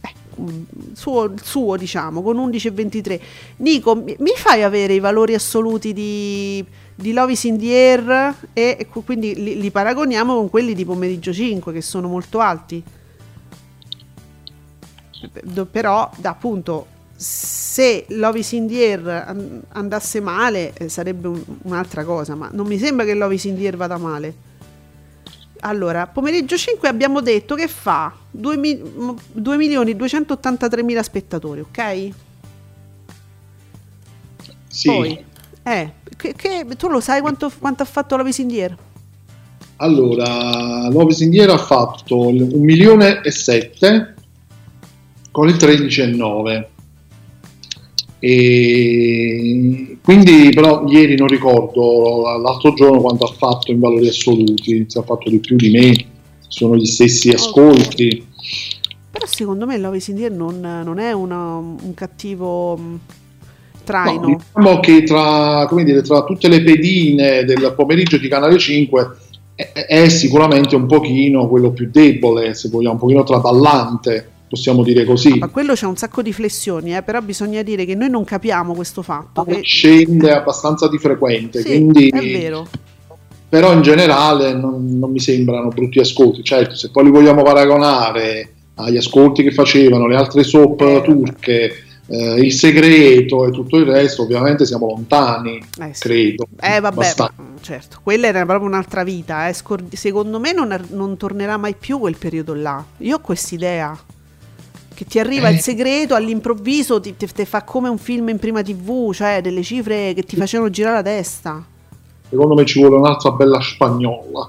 Eh, suo, suo diciamo con 11,23 Nico mi mi fai avere i valori assoluti di, di Lovis in the Air e qu- quindi li, li paragoniamo con quelli di pomeriggio 5 che sono molto alti però da appunto se Lovis in the Air an- andasse male eh, sarebbe un- un'altra cosa ma non mi sembra che Lovis in the Air vada male allora, pomeriggio 5 abbiamo detto che fa 2, milioni 283 mila spettatori, ok? sì. Poi, eh, che, che- tu lo sai quanto, quanto ha fatto la Visindier? Allora, Lovis Indiera ha fatto il- un milione e sette con il 13,9 e quindi però ieri non ricordo l'altro giorno quanto ha fatto in valori assoluti se ha fatto di più di me sono gli stessi ascolti. Però secondo me la Visindier non, non è una- un cattivo mh, No, traino. diciamo che tra, come dire, tra tutte le pedine del pomeriggio di Canale 5 è, è sicuramente un pochino quello più debole, se vogliamo, un pochino traballante, possiamo dire così. Ma quello c'è un sacco di flessioni, eh, però bisogna dire che noi non capiamo questo fatto. Che, Scende abbastanza di frequente, sì, quindi, è vero. però in generale non, non mi sembrano brutti ascolti. Certo, se poi li vogliamo paragonare agli ascolti che facevano le altre soap Eh. turche, eh, Il Segreto e tutto il resto, ovviamente siamo lontani, Eh, sì. credo. Eh vabbè, Abbastanza. ma, certo, quella era proprio un'altra vita. eh, scor- secondo me non, ar- non tornerà mai più quel periodo là. Io ho quest'idea. Che ti arriva Eh. il segreto all'improvviso, ti, ti- ti fa come un film in prima tv, cioè delle cifre che ti facevano girare la testa. Secondo me ci vuole un'altra bella spagnola.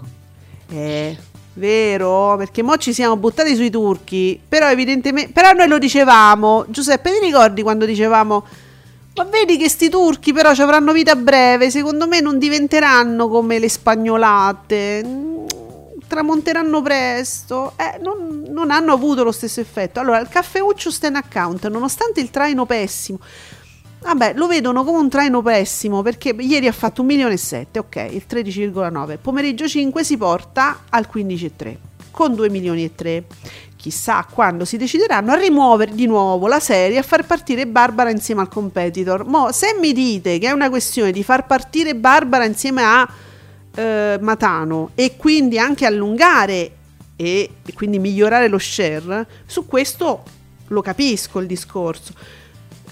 Eh, vero? Perché mo ci siamo buttati sui turchi. Però evidentemente. Però noi lo dicevamo. Giuseppe, ti ricordi quando dicevamo. Ma vedi che sti turchi però ci avranno vita breve. Secondo me non diventeranno come le spagnolate. Mm, Tramonteranno presto. Eh, non, non hanno avuto lo stesso effetto. Allora, il caffeuccio sta in account, nonostante il traino pessimo. Vabbè, lo vedono come un traino pessimo perché ieri ha fatto 1 milione e 7, ok, il 13,9. Pomeriggio 5 si porta al 15,3 con 2 milioni e 3. Chissà quando si decideranno a rimuovere di nuovo la serie e a far partire Barbara insieme al competitor. Mo, se mi dite che è una questione di far partire Barbara insieme a eh, Matano e quindi anche allungare e, e quindi migliorare lo share, su questo lo capisco il discorso.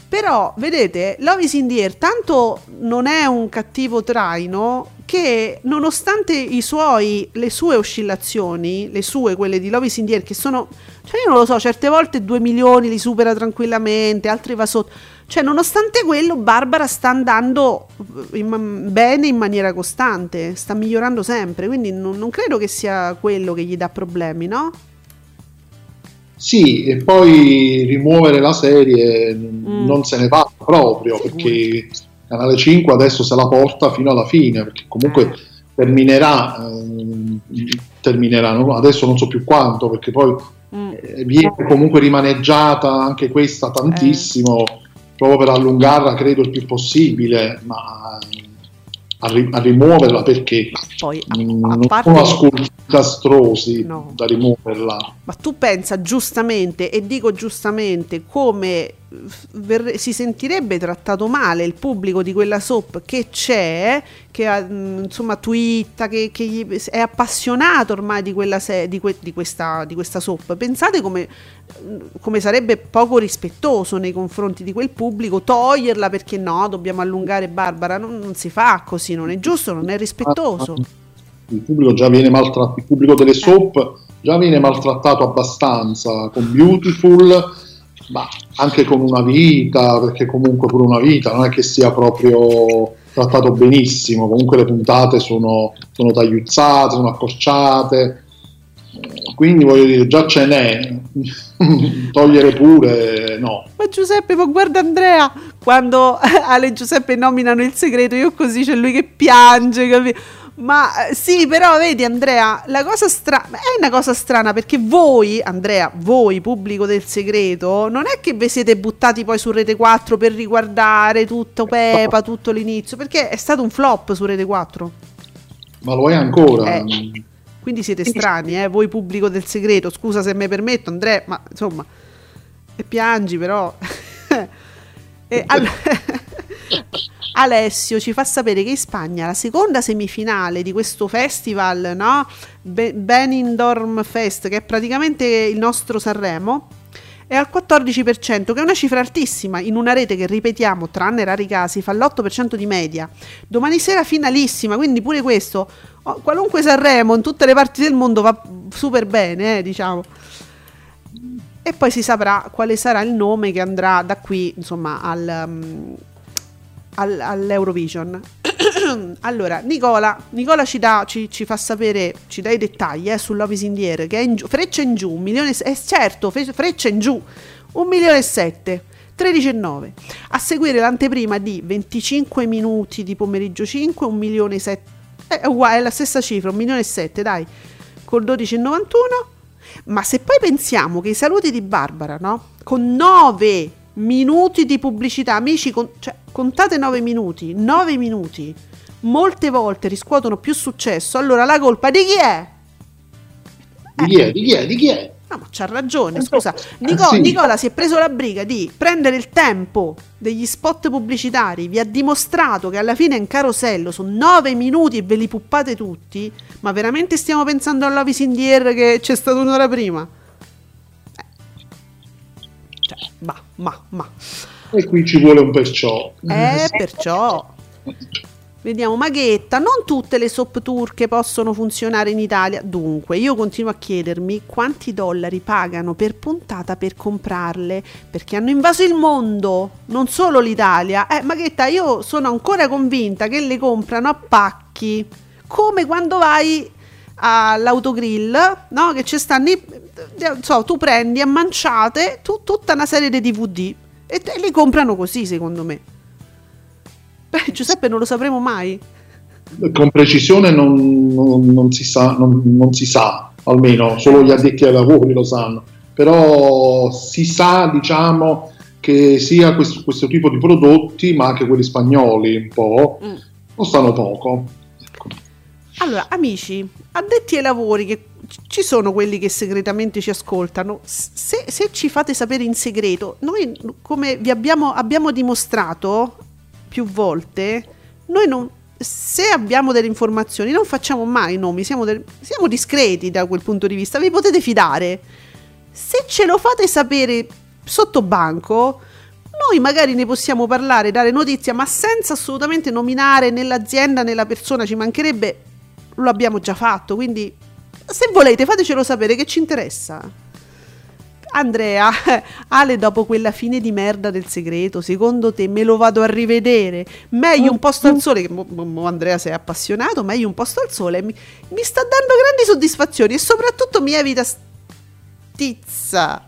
Però, vedete, Love is in the air tanto non è un cattivo traino, che nonostante suoi, le sue oscillazioni, le sue, quelle di Lovis Indier, che sono, cioè io non lo so, certe volte 2 milioni li supera tranquillamente, altri va sotto, cioè nonostante quello Barbara sta andando in, bene in maniera costante, sta migliorando sempre, quindi non, non credo che sia quello che gli dà problemi, no? Sì, e poi rimuovere la serie mm. non se ne va proprio Sicuro. perché Canale 5 adesso se la porta fino alla fine perché comunque terminerà, eh, terminerà no? adesso non so più quanto perché poi mm. eh, viene comunque rimaneggiata anche questa tantissimo eh. proprio per allungarla credo il più possibile ma a, ri- a rimuoverla perché Poi, a, a non parte... sono ascolti disastrosi no. da rimuoverla. Ma tu pensa giustamente, e dico giustamente, come ver- si sentirebbe trattato male il pubblico di quella soap che c'è, che ha, insomma twitta, che, che è appassionato ormai di, se- di, que- di, questa, di questa soap. Pensate come, come, sarebbe poco rispettoso nei confronti di quel pubblico toglierla perché no, dobbiamo allungare Barbara. Non, non si fa così, non è giusto, non è rispettoso. Il pubblico già viene maltrattato, il pubblico delle soap già viene maltrattato abbastanza con Beautiful ma anche con una vita, perché comunque pure una vita non è che sia proprio trattato benissimo, comunque le puntate sono, sono tagliuzzate, sono accorciate, quindi voglio dire, già ce n'è, togliere pure no. Ma Giuseppe, ma guarda Andrea, quando Ale e Giuseppe nominano il segreto, io così c'è lui che piange, capito? Ma eh, sì, però vedi Andrea, la cosa strana è una cosa strana perché voi, Andrea, voi pubblico del segreto, non è che vi siete buttati poi su Rete 4 per riguardare tutto Pepa, tutto l'inizio, perché è stato un flop su Rete 4. Ma lo è ancora. Eh, quindi siete strani, eh, voi pubblico del segreto. Scusa se mi permetto, Andrea, ma insomma, e piangi però. e, allora, Alessio ci fa sapere che in Spagna la seconda semifinale di questo festival, no? Benindorm Fest, che è praticamente il nostro Sanremo, è al 14%, che è una cifra altissima in una rete che ripetiamo, tranne rari casi, fa l'8% di media. Domani sera finalissima, quindi pure questo, oh, qualunque Sanremo in tutte le parti del mondo va super bene, eh, diciamo. E poi si saprà quale sarà il nome che andrà da qui, insomma, al, um, al, all'Eurovision. allora, Nicola, Nicola ci, dà, ci, ci, fa sapere, ci dà i dettagli eh, sull'Ovis Indiere, che è in giù, freccia in giù, un milione, eh, certo, freccia in giù, un milione e sette. 13,9 a seguire l'anteprima di 25 minuti di pomeriggio 5 1 milione e 7 è uguale è la stessa cifra 1 milione e 7 dai col 12,91 ma se poi pensiamo che i saluti di Barbara no con 9 minuti di pubblicità amici con, cioè, contate 9 minuti, 9 minuti, molte volte riscuotono più successo, allora la colpa di chi è? Di chi è? Di chi è? Di chi è? No, ma c'ha ragione, scusa. Nico- sì. Nicola si è preso la briga di prendere il tempo degli spot pubblicitari, vi ha dimostrato che alla fine è un carosello, sono 9 minuti e ve li puppate tutti, ma veramente stiamo pensando all'Ovis Indier che c'è stato un'ora prima? Ma, ma. E qui ci vuole un perciò. Eh, perciò. Vediamo, Maghetta, non tutte le soap turche possono funzionare in Italia. Dunque, io continuo a chiedermi quanti dollari pagano per puntata per comprarle, perché hanno invaso il mondo, non solo l'Italia. Eh, Maghetta, io sono ancora convinta che le comprano a pacchi, come quando vai all'autogrill, no? Che ci stanno, i, so, tu prendi a manciate tu, tutta una serie di DVD e, e li comprano così, secondo me. Beh, Giuseppe non lo sapremo mai. Con precisione non, non, non, si sa, non, si sa, almeno solo gli addetti ai lavori lo sanno, però si sa, diciamo, che sia questo, questo tipo di prodotti, ma anche quelli spagnoli un po', mm. costano poco. Allora, amici, addetti ai lavori che ci sono quelli che segretamente ci ascoltano. Se, se, ci fate sapere in segreto, noi come vi abbiamo, abbiamo dimostrato più volte, noi non, se abbiamo delle informazioni non facciamo mai nomi, siamo, del, siamo discreti da quel punto di vista, vi potete fidare. Se ce lo fate sapere sotto banco, noi magari ne possiamo parlare, dare notizia, ma senza assolutamente nominare né l'azienda né la persona, ci mancherebbe, lo abbiamo già fatto, quindi se volete fatecelo sapere che ci interessa. Andrea, Ale dopo quella fine di merda del segreto, secondo te me lo vado a rivedere? Meglio un posto al sole, che mo, mo Andrea sei appassionato, meglio un posto al sole, mi, mi sta dando grandi soddisfazioni e soprattutto mi evita stizza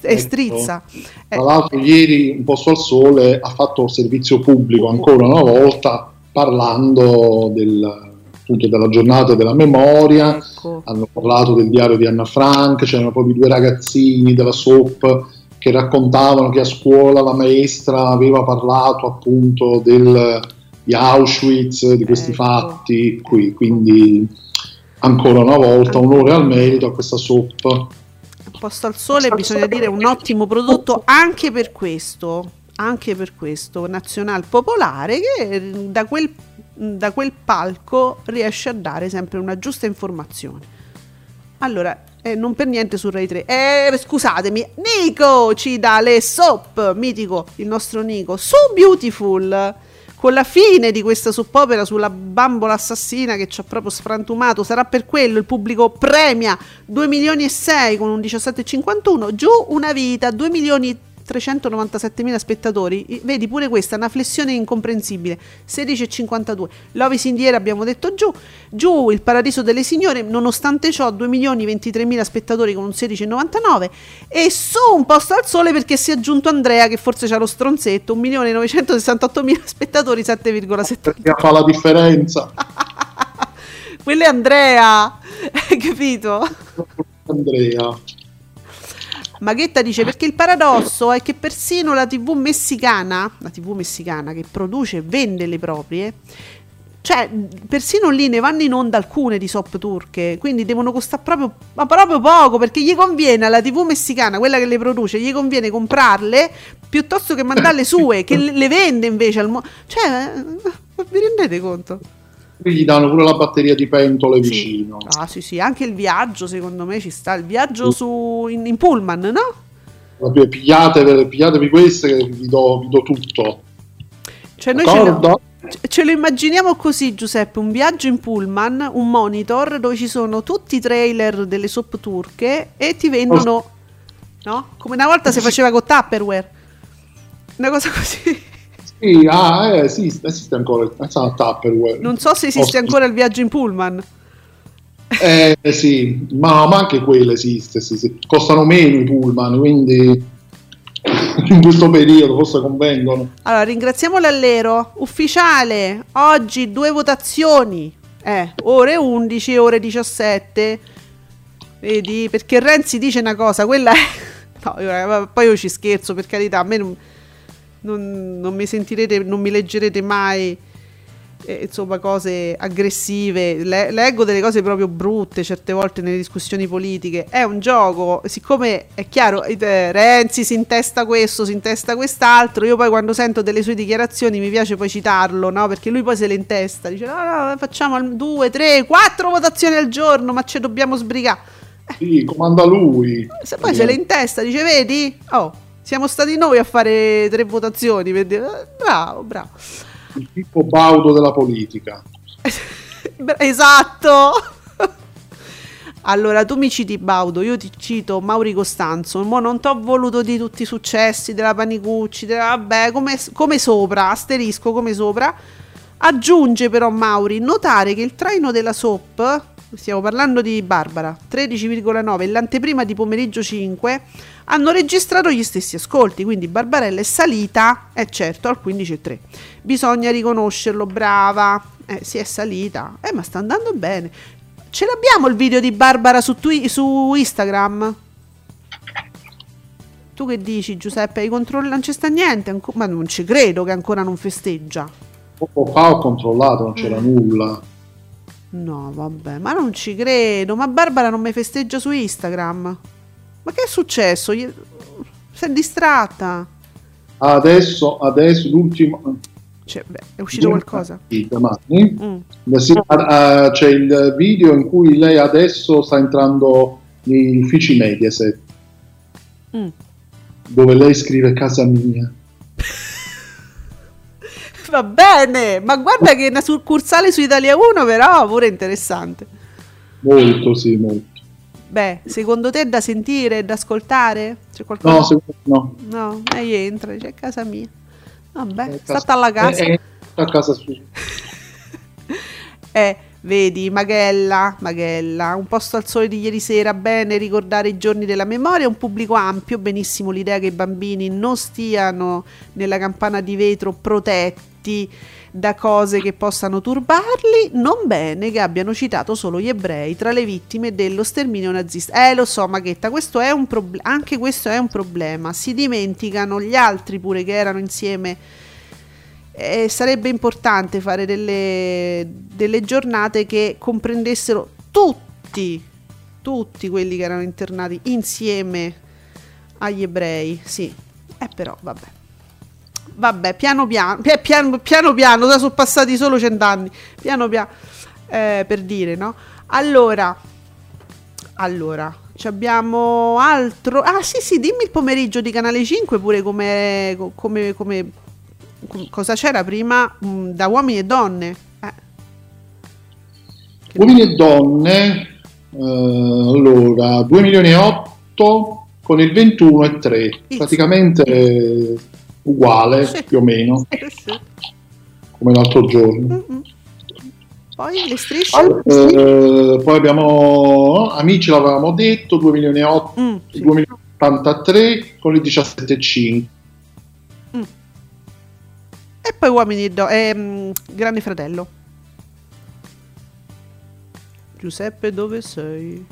e strizza. Tra l'altro ieri un posto al sole ha fatto servizio pubblico ancora una volta parlando del, appunto della giornata della memoria, Ecco. hanno parlato del diario di Anna Frank, c'erano proprio due ragazzini della SOP che raccontavano che a scuola la maestra aveva parlato appunto del, di Auschwitz, di questi Ecco. fatti qui, quindi ancora una volta onore al merito a questa SOP. Posto al sole bisogna dire un ottimo prodotto anche per questo, anche per questo, nazional popolare che da quel, da quel palco riesce a dare sempre una giusta informazione. Allora, eh, non per niente su Rai 3. Eh, scusatemi, Nico ci dà le soap, mitico, il nostro Nico, su Beautiful. Con la fine di questa soppopera sulla bambola assassina che ci ha proprio sfrantumato, sarà per quello il pubblico premia 2 milioni e 6 con un 17,51, giù una vita, 2 milioni 397 mila spettatori, I- vedi pure questa, una flessione incomprensibile, 16,52. Lovis Indiera abbiamo detto giù, giù il Paradiso delle Signore, nonostante ciò 2 milioni 23 mila spettatori con un 16,99 e su un posto al sole perché si è aggiunto Andrea che forse c'ha lo stronzetto, 1 milione 968 mila spettatori, 7,7. Perché fa la differenza. Quello è Andrea, hai capito? Andrea. Maghetta dice perché il paradosso è che persino la TV messicana, la TV messicana che produce e vende le proprie, cioè persino lì ne vanno in onda alcune di soap turche, quindi devono costare proprio, ma proprio poco perché gli conviene alla TV messicana, quella che le produce, gli conviene comprarle piuttosto che mandarle sue, che le le vende invece al mondo. Cioè, eh, vi rendete conto? Gli danno pure la batteria di pentole Sì. vicino. Ah sì sì, anche il viaggio secondo me ci sta, il viaggio su, in, in pullman, no? Proprio Pigliatevi, pigliatevi queste che vi do, vi do tutto. Cioè noi ce lo, ce lo immaginiamo così Giuseppe, un viaggio in pullman, un monitor dove ci sono tutti i trailer delle soap turche e ti vendono, no? Come una volta si faceva con Tupperware, una cosa così. Sì, ah, eh, esiste, esiste ancora il esatto, Tupperware. Non so se esiste ancora il viaggio in pullman. Eh sì, ma, ma anche quello esiste, sì, sì. Costano meno i pullman, quindi in questo periodo forse convengono. Allora, ringraziamo l'allero ufficiale. Oggi due votazioni. Eh, ore 11 e ore 17. Vedi? Perché Renzi dice una cosa, quella è... No, io- poi io ci scherzo, per carità, a me non, non- non mi sentirete, non mi leggerete mai eh, insomma cose aggressive, Le- leggo delle cose proprio brutte certe volte nelle discussioni politiche. È un gioco, siccome è chiaro, eh, Renzi si intesta questo, si intesta quest'altro, io poi quando sento delle sue dichiarazioni mi piace poi citarlo, no? Perché lui poi se le intesta, dice no, no, facciamo due, tre, quattro votazioni al giorno, ma ci dobbiamo sbrigare. Sì, comanda lui. Se poi se le intesta, dice vedi? Oh, siamo stati noi a fare tre votazioni. per dire- eh, Bravo, bravo. Il Pippo Baudo della politica. Esatto. Allora, tu mi citi Baudo, io ti cito Mauri Costanzo. Mo non ti ho voluto di tutti i successi della Panicucci, della- vabbè, come, come sopra, asterisco come sopra. Aggiunge però Mauri, notare che il traino della SOP, stiamo parlando di Barbara, 13,9 e l'anteprima di pomeriggio 5, hanno registrato gli stessi ascolti, quindi Barbarella è salita, è certo, al 15,3. Bisogna riconoscerlo, brava, eh, si è salita, eh, ma sta andando bene. Ce l'abbiamo il video di Barbara su, Twi- su Instagram? Tu che dici Giuseppe? Hai controlli? Non ci sta niente? anco- ma non ci credo che ancora non festeggia. Poco fa ho controllato, non c'era nulla. No, vabbè, ma non ci credo. Ma Barbara non mi festeggia su Instagram. Ma che è successo? Gli- Si è distratta. Adesso, adesso l'ultimo... Cioè, beh, è uscito qualcosa? Domani. Mm. Sì, ah, c'è il video in cui lei adesso sta entrando negli uffici Mediaset, Mm. dove lei scrive casa mia. Va bene, ma guarda che una succursale su Italia 1 però pure interessante. Molto, sì, molto. Beh, secondo te è da sentire, da ascoltare? C'è qualcosa? No, secondo no. No, lei entra, dice, è casa mia. Vabbè, È stata alla casa. È, è a casa sua. Eh, vedi, Maghella, Maghella, un posto al sole di ieri sera, bene ricordare i giorni della memoria, un pubblico ampio, benissimo l'idea che i bambini non stiano nella campana di vetro protetti da cose che possano turbarli, non bene che abbiano citato solo gli ebrei tra le vittime dello sterminio nazista. Eh, lo so, Maghetta, questo è un prob- anche questo è un problema. Si dimenticano gli altri pure che erano insieme eh, sarebbe importante fare delle, delle giornate che comprendessero tutti, tutti quelli che erano internati insieme agli ebrei. Sì, eh però vabbè. Vabbè, piano piano, pi- piano piano, piano sono passati solo cent'anni, piano piano, eh, per dire, no? Allora, allora, ci abbiamo altro. Ah, sì, sì, dimmi il pomeriggio di Canale 5 pure come, come, come com- cosa c'era prima mm, da uomini e donne. Eh. Uomini e donne, eh, allora, 2 milioni e 8 con il 21 e 3, Sì. praticamente uguale Sì. più o meno, Sì, come l'altro giorno. Mm-mm. Poi le strisce. Eh, poi abbiamo Amici, l'avevamo detto, 2 milioni e 8, Mm, sì. 2 milioni e 83 con il 17,5. E poi uomini e donne. ehm, Grande fratello. Giuseppe, dove sei?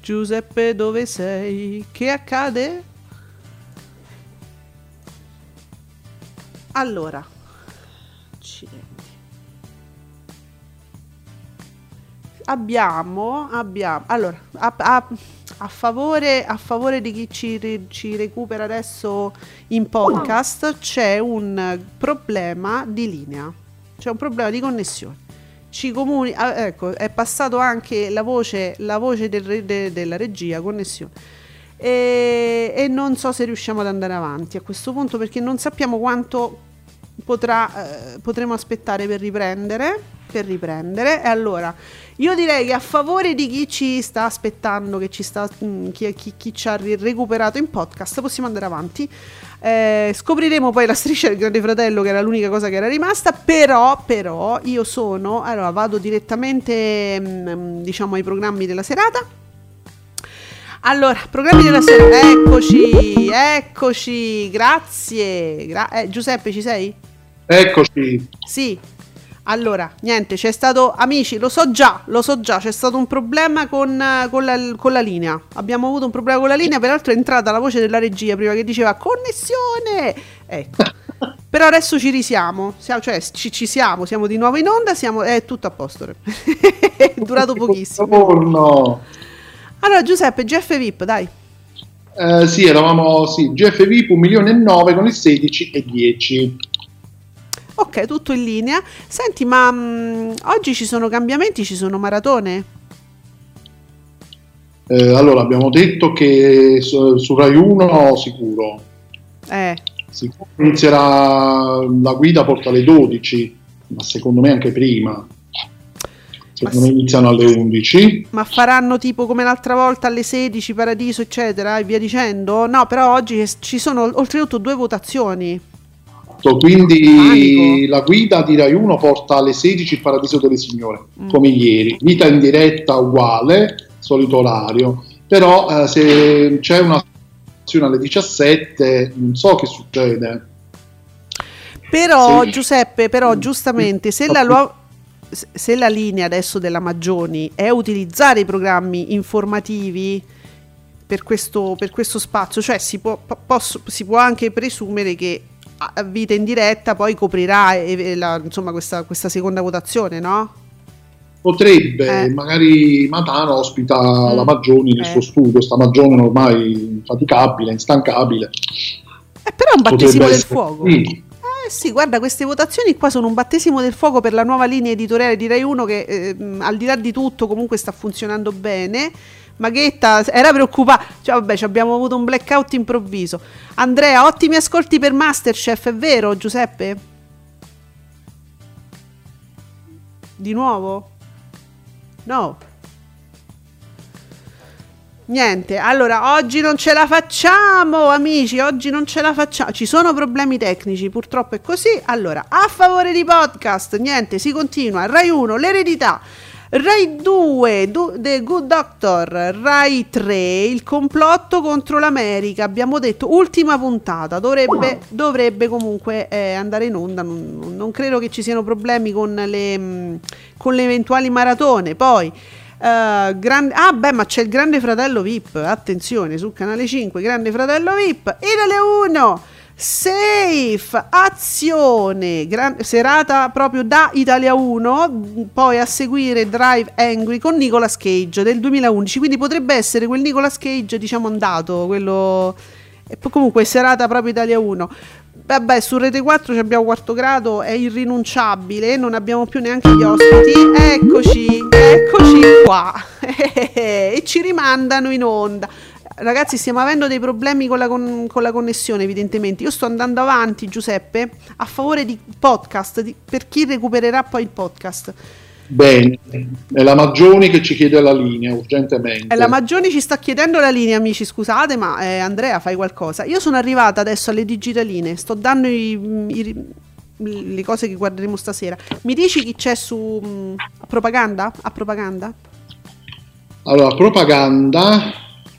Giuseppe, dove sei? Che accade? Allora, accidenti. Abbiamo, abbiamo, allora, a, a- a favore, a favore di chi ci, ci recupera adesso in podcast, c'è un problema di linea, c'è un problema di connessione. Ci comuni- ah, ecco, è passato anche la voce, la voce del de- della regia, connessione. E, e non so se riusciamo ad andare avanti a questo punto perché non sappiamo quanto potrà, eh, potremo aspettare per riprendere. Per riprendere. E allora, io direi che a favore di chi ci sta aspettando, che ci sta, mm, chi, chi- chi ci ha recuperato in podcast, possiamo andare avanti. Eh, scopriremo poi la striscia del Grande Fratello, che era l'unica cosa che era rimasta. Però, però, io sono. Allora, vado direttamente, mm, diciamo, ai programmi della serata. Allora, programmi della sera, eccoci, eccoci, grazie. Gra- eh, Giuseppe, ci sei? Eccoci, Sì. Allora, niente, c'è stato, amici, lo so già, lo so già, c'è stato un problema con, con la, con la linea. Abbiamo avuto un problema con la linea, peraltro è entrata la voce della regia prima che diceva connessione. Ecco. Però adesso ci risiamo, siamo, cioè ci, ci siamo, siamo di nuovo in onda, siamo, è tutto a posto. è durato pochissimo. buongiorno. Allora, Giuseppe, Jeff VIP, dai. Eh, sì, eravamo sì, GF VIP 1 milione e 9 con il 16 e 10. Ok, tutto in linea. Senti, ma mm, oggi ci sono cambiamenti, ci sono maratone? Eh, allora, abbiamo detto che su, su Rai 1 sicuro. Eh, Sicuro inizierà la guida porta alle 12, ma secondo me anche prima. Secondo me iniziano alle 11. ma faranno tipo come l'altra volta alle 16, Paradiso, eccetera, e via dicendo? No, però oggi ci sono oltretutto due votazioni. Quindi Panico. la guida di Rai 1 porta alle 16 il Paradiso delle Signore, Mm. come ieri. Vita in diretta uguale, solito orario. Però eh, se c'è una azione alle 17, non so che succede. Però, Sì. Giuseppe, però giustamente, se la, se- la linea adesso della Maggioni è utilizzare i programmi informativi per questo, per questo spazio, cioè si può, po- posso- si può anche presumere che a vita in diretta poi coprirà eh, la- insomma, questa, questa seconda votazione, no? Potrebbe, Eh. magari Matano ospita Mm. la Maggioni nel Eh. suo studio, sta Maggioni ormai infaticabile, instancabile. Eh, però è un battesimo del fuoco. così. Eh sì, guarda, queste votazioni qua sono un battesimo del fuoco per la nuova linea editoriale di Rai 1 che eh, al di là di tutto comunque sta funzionando bene. Maghetta era preoccupata. Cioè, vabbè, abbiamo avuto un blackout improvviso. Andrea, ottimi ascolti per Masterchef, è vero, Giuseppe? Di nuovo? No. Niente, allora oggi non ce la facciamo, amici, oggi non ce la facciamo. Ci sono problemi tecnici, purtroppo è così. Allora, a favore di podcast, niente, si continua. Rai 1, l'eredità. Rai 2, du- The Good Doctor, Rai 3, il complotto contro l'America, abbiamo detto, ultima puntata, dovrebbe, dovrebbe comunque eh, andare in onda, non, non credo che ci siano problemi con le, mh, con le eventuali maratone, poi... Uh, grande, ah beh ma c'è il Grande Fratello VIP attenzione sul canale 5 Grande Fratello VIP Italia 1 Safe azione gran, serata proprio da Italia 1 poi a seguire Drive Angry con Nicolas Cage del 2011 quindi potrebbe essere quel Nicolas Cage diciamo andato quello comunque serata proprio Italia 1 Vabbè, su Rete 4 abbiamo quarto grado, è irrinunciabile, non abbiamo più neanche gli ospiti. Eccoci, eccoci qua. e ci rimandano in onda. Ragazzi, stiamo avendo dei problemi con la, con, con la, connessione, evidentemente. Io sto andando avanti, Giuseppe, a favore di podcast, di, per chi recupererà poi il podcast. Bene, è la Maggioni che ci chiede la linea urgentemente. È la Maggioni ci sta chiedendo la linea, amici, scusate, ma eh, Andrea fai qualcosa. Io sono arrivata adesso alle digitaline, sto dando i, i, le cose che guarderemo stasera. Mi dici chi c'è su mh, a propaganda? A propaganda? Allora, propaganda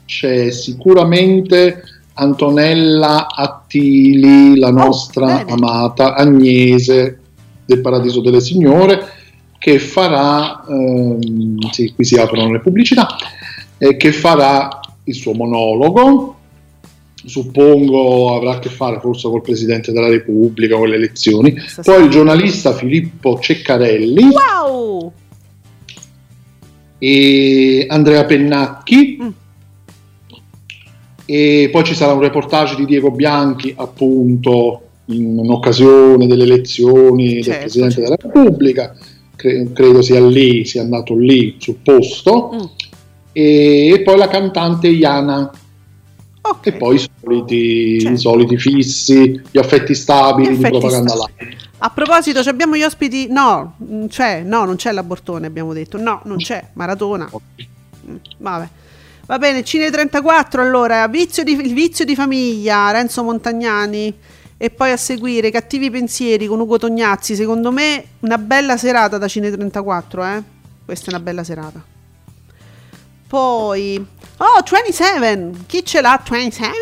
c'è sicuramente Antonella Attili, la nostra oh, amata Agnese del Paradiso delle Signore che farà, ehm, sì, qui si aprono le pubblicità, eh, che farà il suo monologo, suppongo avrà a che fare forse col Presidente della Repubblica, con le elezioni, poi il giornalista Filippo Ceccarelli. Wow! E Andrea Pennacchi. Mm. E poi ci sarà un reportage di Diego Bianchi, appunto, in, in occasione delle elezioni certo, del Presidente certo. della Repubblica cre- credo sia lì, sia andato lì sul posto, mm. e, e, poi la cantante Iana. Okay. E poi i soliti, certo. i soliti, fissi, gli affetti stabili gli affetti di propaganda live. A proposito, abbiamo gli ospiti. No, c'è, no, non c'è l'abortone, abbiamo detto. No, non c'è. Maratona. Mm, vabbè. Va bene, Cine 34 allora, vizio di, il vizio di famiglia, Renzo Montagnani e poi a seguire Cattivi pensieri con Ugo Tognazzi. Secondo me una bella serata da Cine 34, eh? Questa è una bella serata. Poi Oh, 27. Chi ce l'ha 27?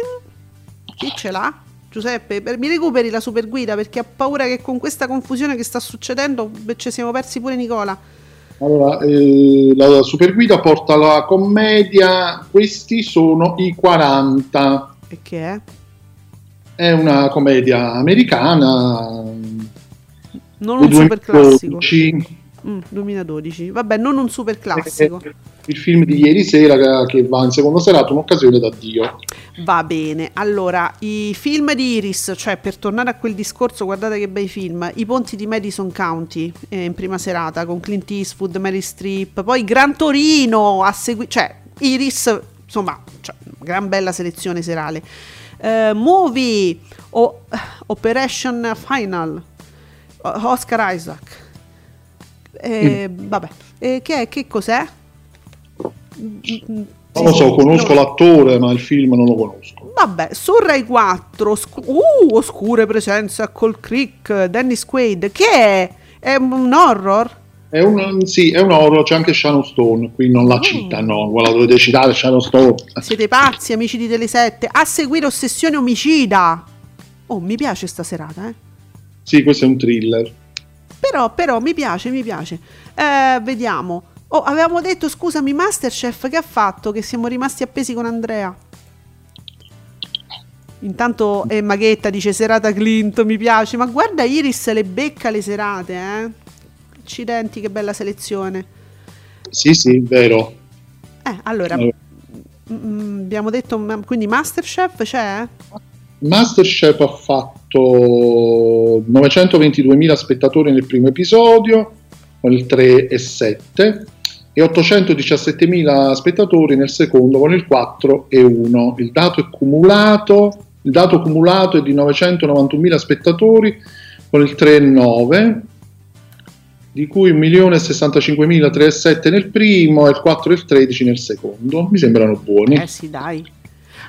Chi ce l'ha? Giuseppe, mi recuperi la super guida perché ho paura che con questa confusione che sta succedendo ci siamo persi pure Nicola. Allora, eh, la super guida porta la commedia, questi sono i 40. E che è? È una commedia americana. Non un super classico. Mm, 2012, vabbè, non un super classico. Il film di ieri sera che va in seconda serata, un'occasione da Dio. Va bene, allora i film di Iris, cioè per tornare a quel discorso, guardate che bei film, I ponti di Madison County eh, in prima serata con Clint Eastwood, Mary Streep, poi Gran Torino a seguire, cioè Iris, insomma, cioè, gran bella selezione serale. Uh, movie o Operation Final Oscar Isaac eh, mm. vabbè eh, che, che, cos'è? non lo so, conosco no. l'attore ma il film non lo conosco vabbè su Rai 4 osc- uh, oscure presenze col Creek Dennis Quaid che è? è un horror? È un, sì, è un horror, c'è anche Shadow Stone, qui non la oh. citano, la dovete citare Shadow Stone. Siete pazzi, amici di Tele7. A seguire Ossessione Omicida. Oh, mi piace sta serata, eh. Sì, questo è un thriller. Però, però, mi piace, mi piace. Eh, vediamo. Oh, avevamo detto, scusami, Masterchef, che ha fatto? Che siamo rimasti appesi con Andrea. Intanto eh, Maghetta dice serata Clint, mi piace. Ma guarda Iris le becca le serate, eh. Accidenti, che bella selezione. Sì, sì, vero. Eh, allora, allora. M- m- abbiamo detto, quindi Masterchef c'è? Masterchef ha fatto 922.000 spettatori nel primo episodio, con il 3 e 7, e 817.000 spettatori nel secondo con il 4 e 1. Il dato è il dato cumulato è di 991.000 spettatori con il 3 e 9 di cui 1.065.307 nel primo e il 4 e il 13 nel secondo. Mi sembrano buoni. Eh sì, dai.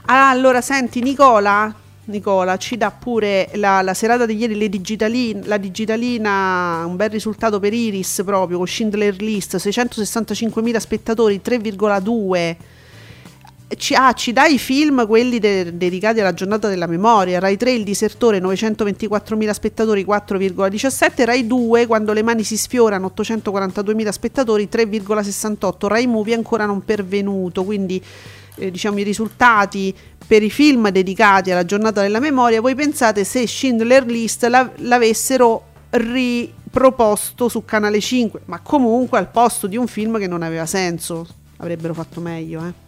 Ah, allora, senti, Nicola, Nicola ci dà pure la, la serata di ieri le digitalin- la digitalina, un bel risultato per Iris proprio, con Schindler List, 665.000 spettatori, 3,2 ci, ah, ci dai i film, quelli de- dedicati alla giornata della memoria. Rai 3, Il disertore, 924.000 spettatori, 4,17. Rai 2, Quando le mani si sfiorano, 842.000 spettatori, 3,68. Rai Movie ancora non pervenuto, quindi eh, diciamo i risultati per i film dedicati alla giornata della memoria. Voi pensate se Schindler List la- l'avessero riproposto su Canale 5, ma comunque al posto di un film che non aveva senso, avrebbero fatto meglio, eh.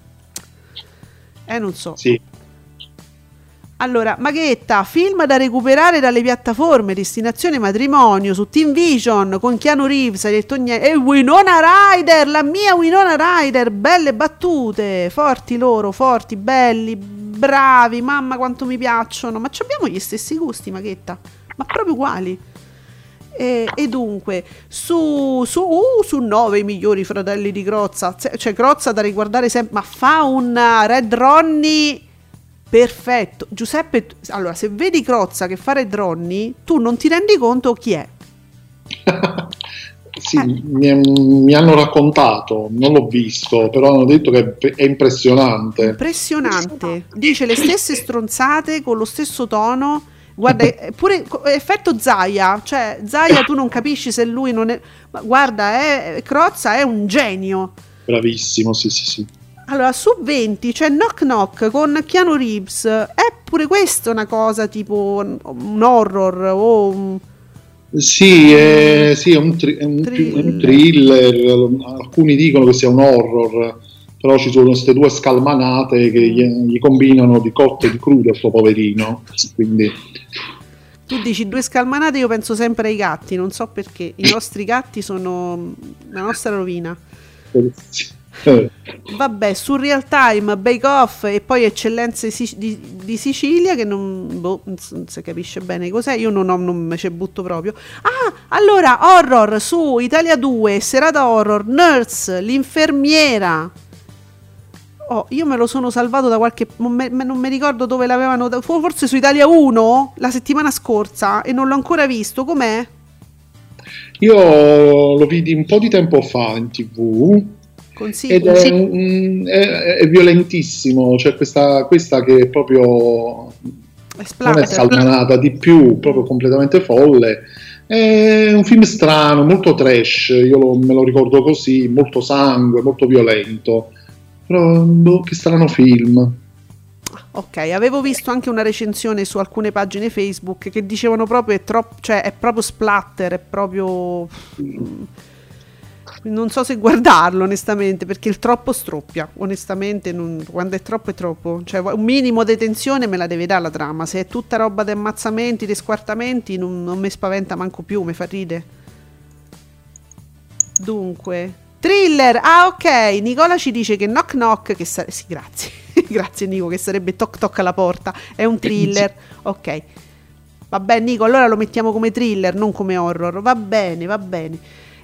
Eh, non so. Sì. Allora, Maghetta, film da recuperare dalle piattaforme, destinazione matrimonio su Team Vision con Keanu Reeves, niente. E Winona Ryder, la mia Winona Ryder, belle battute, forti loro, forti, belli, bravi, mamma quanto mi piacciono. Ma abbiamo gli stessi gusti, Maghetta, ma proprio uguali. E, e dunque, su, su, uh, su 9 i migliori fratelli di Crozza, cioè Crozza da riguardare sempre, ma fa un Red Ronnie perfetto. Giuseppe, allora, se vedi Crozza che fa Red Ronnie, tu non ti rendi conto chi è. sì, eh. mi, mi, hanno raccontato, non l'ho visto, però hanno detto che è impressionante. Impressionante, dice le stesse stronzate con lo stesso tono Guarda, pure effetto Zaya, cioè Zaya tu non capisci se lui non è... Ma guarda, è, Crozza è un genio. Bravissimo, sì, sì, sì. Allora, su 20 c'è Knock Knock con Keanu Reeves. È pure questa una cosa tipo un horror o un... Sì, è, sì, è, un, tri- è un, thriller. un thriller. Alcuni dicono che sia un horror però ci sono queste due scalmanate che gli, gli combinano di cotte e di crudo a sto poverino quindi tu dici due scalmanate io penso sempre ai gatti non so perché i nostri gatti sono la nostra rovina Vabbè, su Real Time, Bake Off e poi Eccellenze di, di Sicilia che non, boh, non, si capisce bene cos'è, io non, ho, non me ci butto proprio. Ah, allora, horror su Italia 2, serata horror, Nurse, l'infermiera. Oh, io me lo sono salvato da qualche. Non, me, non mi ricordo dove l'avevano. Forse su Italia 1 la settimana scorsa e non l'ho ancora visto. Com'è? Io lo vidi un po' di tempo fa in tv. Consiglio. Ed è, mm, è, è violentissimo. C'è questa, questa che è proprio. È non è salmanata di più, proprio completamente folle. È un film strano, molto trash. Io lo, me lo ricordo così, molto sangue, molto violento però boh, che strano film. Ok, avevo visto anche una recensione su alcune pagine Facebook che dicevano proprio è, troppo, cioè, è proprio splatter, è proprio... Non so se guardarlo onestamente perché il troppo stroppia, onestamente non... quando è troppo è troppo, cioè un minimo di tensione me la deve dare la trama, se è tutta roba di ammazzamenti, di squartamenti non, non mi spaventa manco più, mi fa ride. Dunque, Thriller, ah ok, Nicola ci dice che Knock Knock, che sa- sì grazie, grazie Nico, che sarebbe Toc Toc alla porta, è un thriller, ok. Vabbè Nico, allora lo mettiamo come thriller, non come horror, va bene, va bene.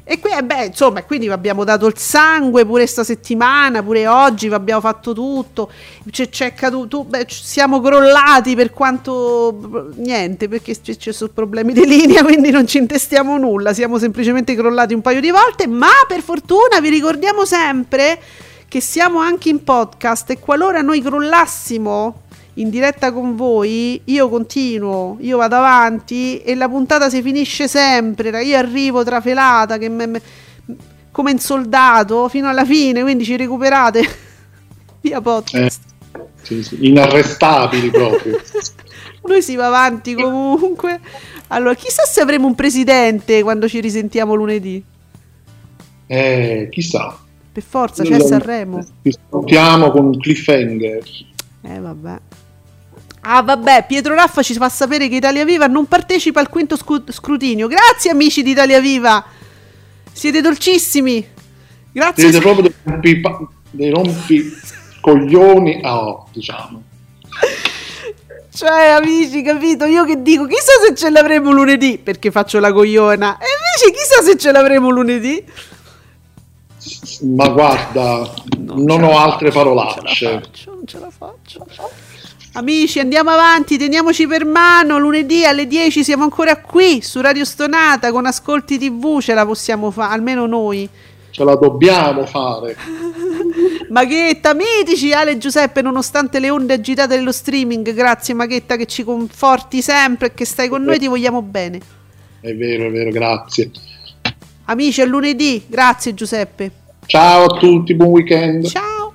E qui, eh beh, insomma, quindi vi abbiamo dato il sangue pure sta settimana, pure oggi vi abbiamo fatto tutto. C'è, c'è caduto, beh, siamo crollati per quanto niente, perché ci, sono problemi di linea, quindi non ci intestiamo nulla. Siamo semplicemente crollati un paio di volte, ma per fortuna vi ricordiamo sempre che siamo anche in podcast e qualora noi crollassimo in diretta con voi, io continuo, io vado avanti e la puntata si finisce sempre. Io arrivo trafelata che me, me, come un soldato fino alla fine, quindi ci recuperate via podcast. Eh, sì, sì, inarrestabili proprio. Noi si va avanti comunque. Allora, chissà se avremo un presidente quando ci risentiamo lunedì. Eh, chissà. Per forza, c'è Sanremo. Ci salutiamo con un cliffhanger. Eh, vabbè. Ah vabbè, Pietro Raffa ci fa sapere che Italia Viva non partecipa al quinto scu- scrutinio. Grazie amici di Italia Viva, siete dolcissimi. Grazie. Siete proprio dei rompi, dei rompi coglioni, oh, diciamo. Cioè amici, capito? Io che dico, chissà se ce l'avremo lunedì perché faccio la cogliona. E dici chissà se ce l'avremo lunedì. Ma guarda, non, ce ho altre faccio, parolacce. Non ce la faccio, non ce la faccio. Amici, andiamo avanti, teniamoci per mano. Lunedì alle 10 siamo ancora qui su Radio Stonata con Ascolti TV, ce la possiamo fare, almeno noi. Ce la dobbiamo fare. Maghetta, mitici Ale e Giuseppe, nonostante le onde agitate dello streaming. Grazie Maghetta che ci conforti sempre e che stai con noi, ti vogliamo bene. È vero, è vero, grazie. Amici, a lunedì. Grazie Giuseppe. Ciao a tutti, buon weekend. Ciao.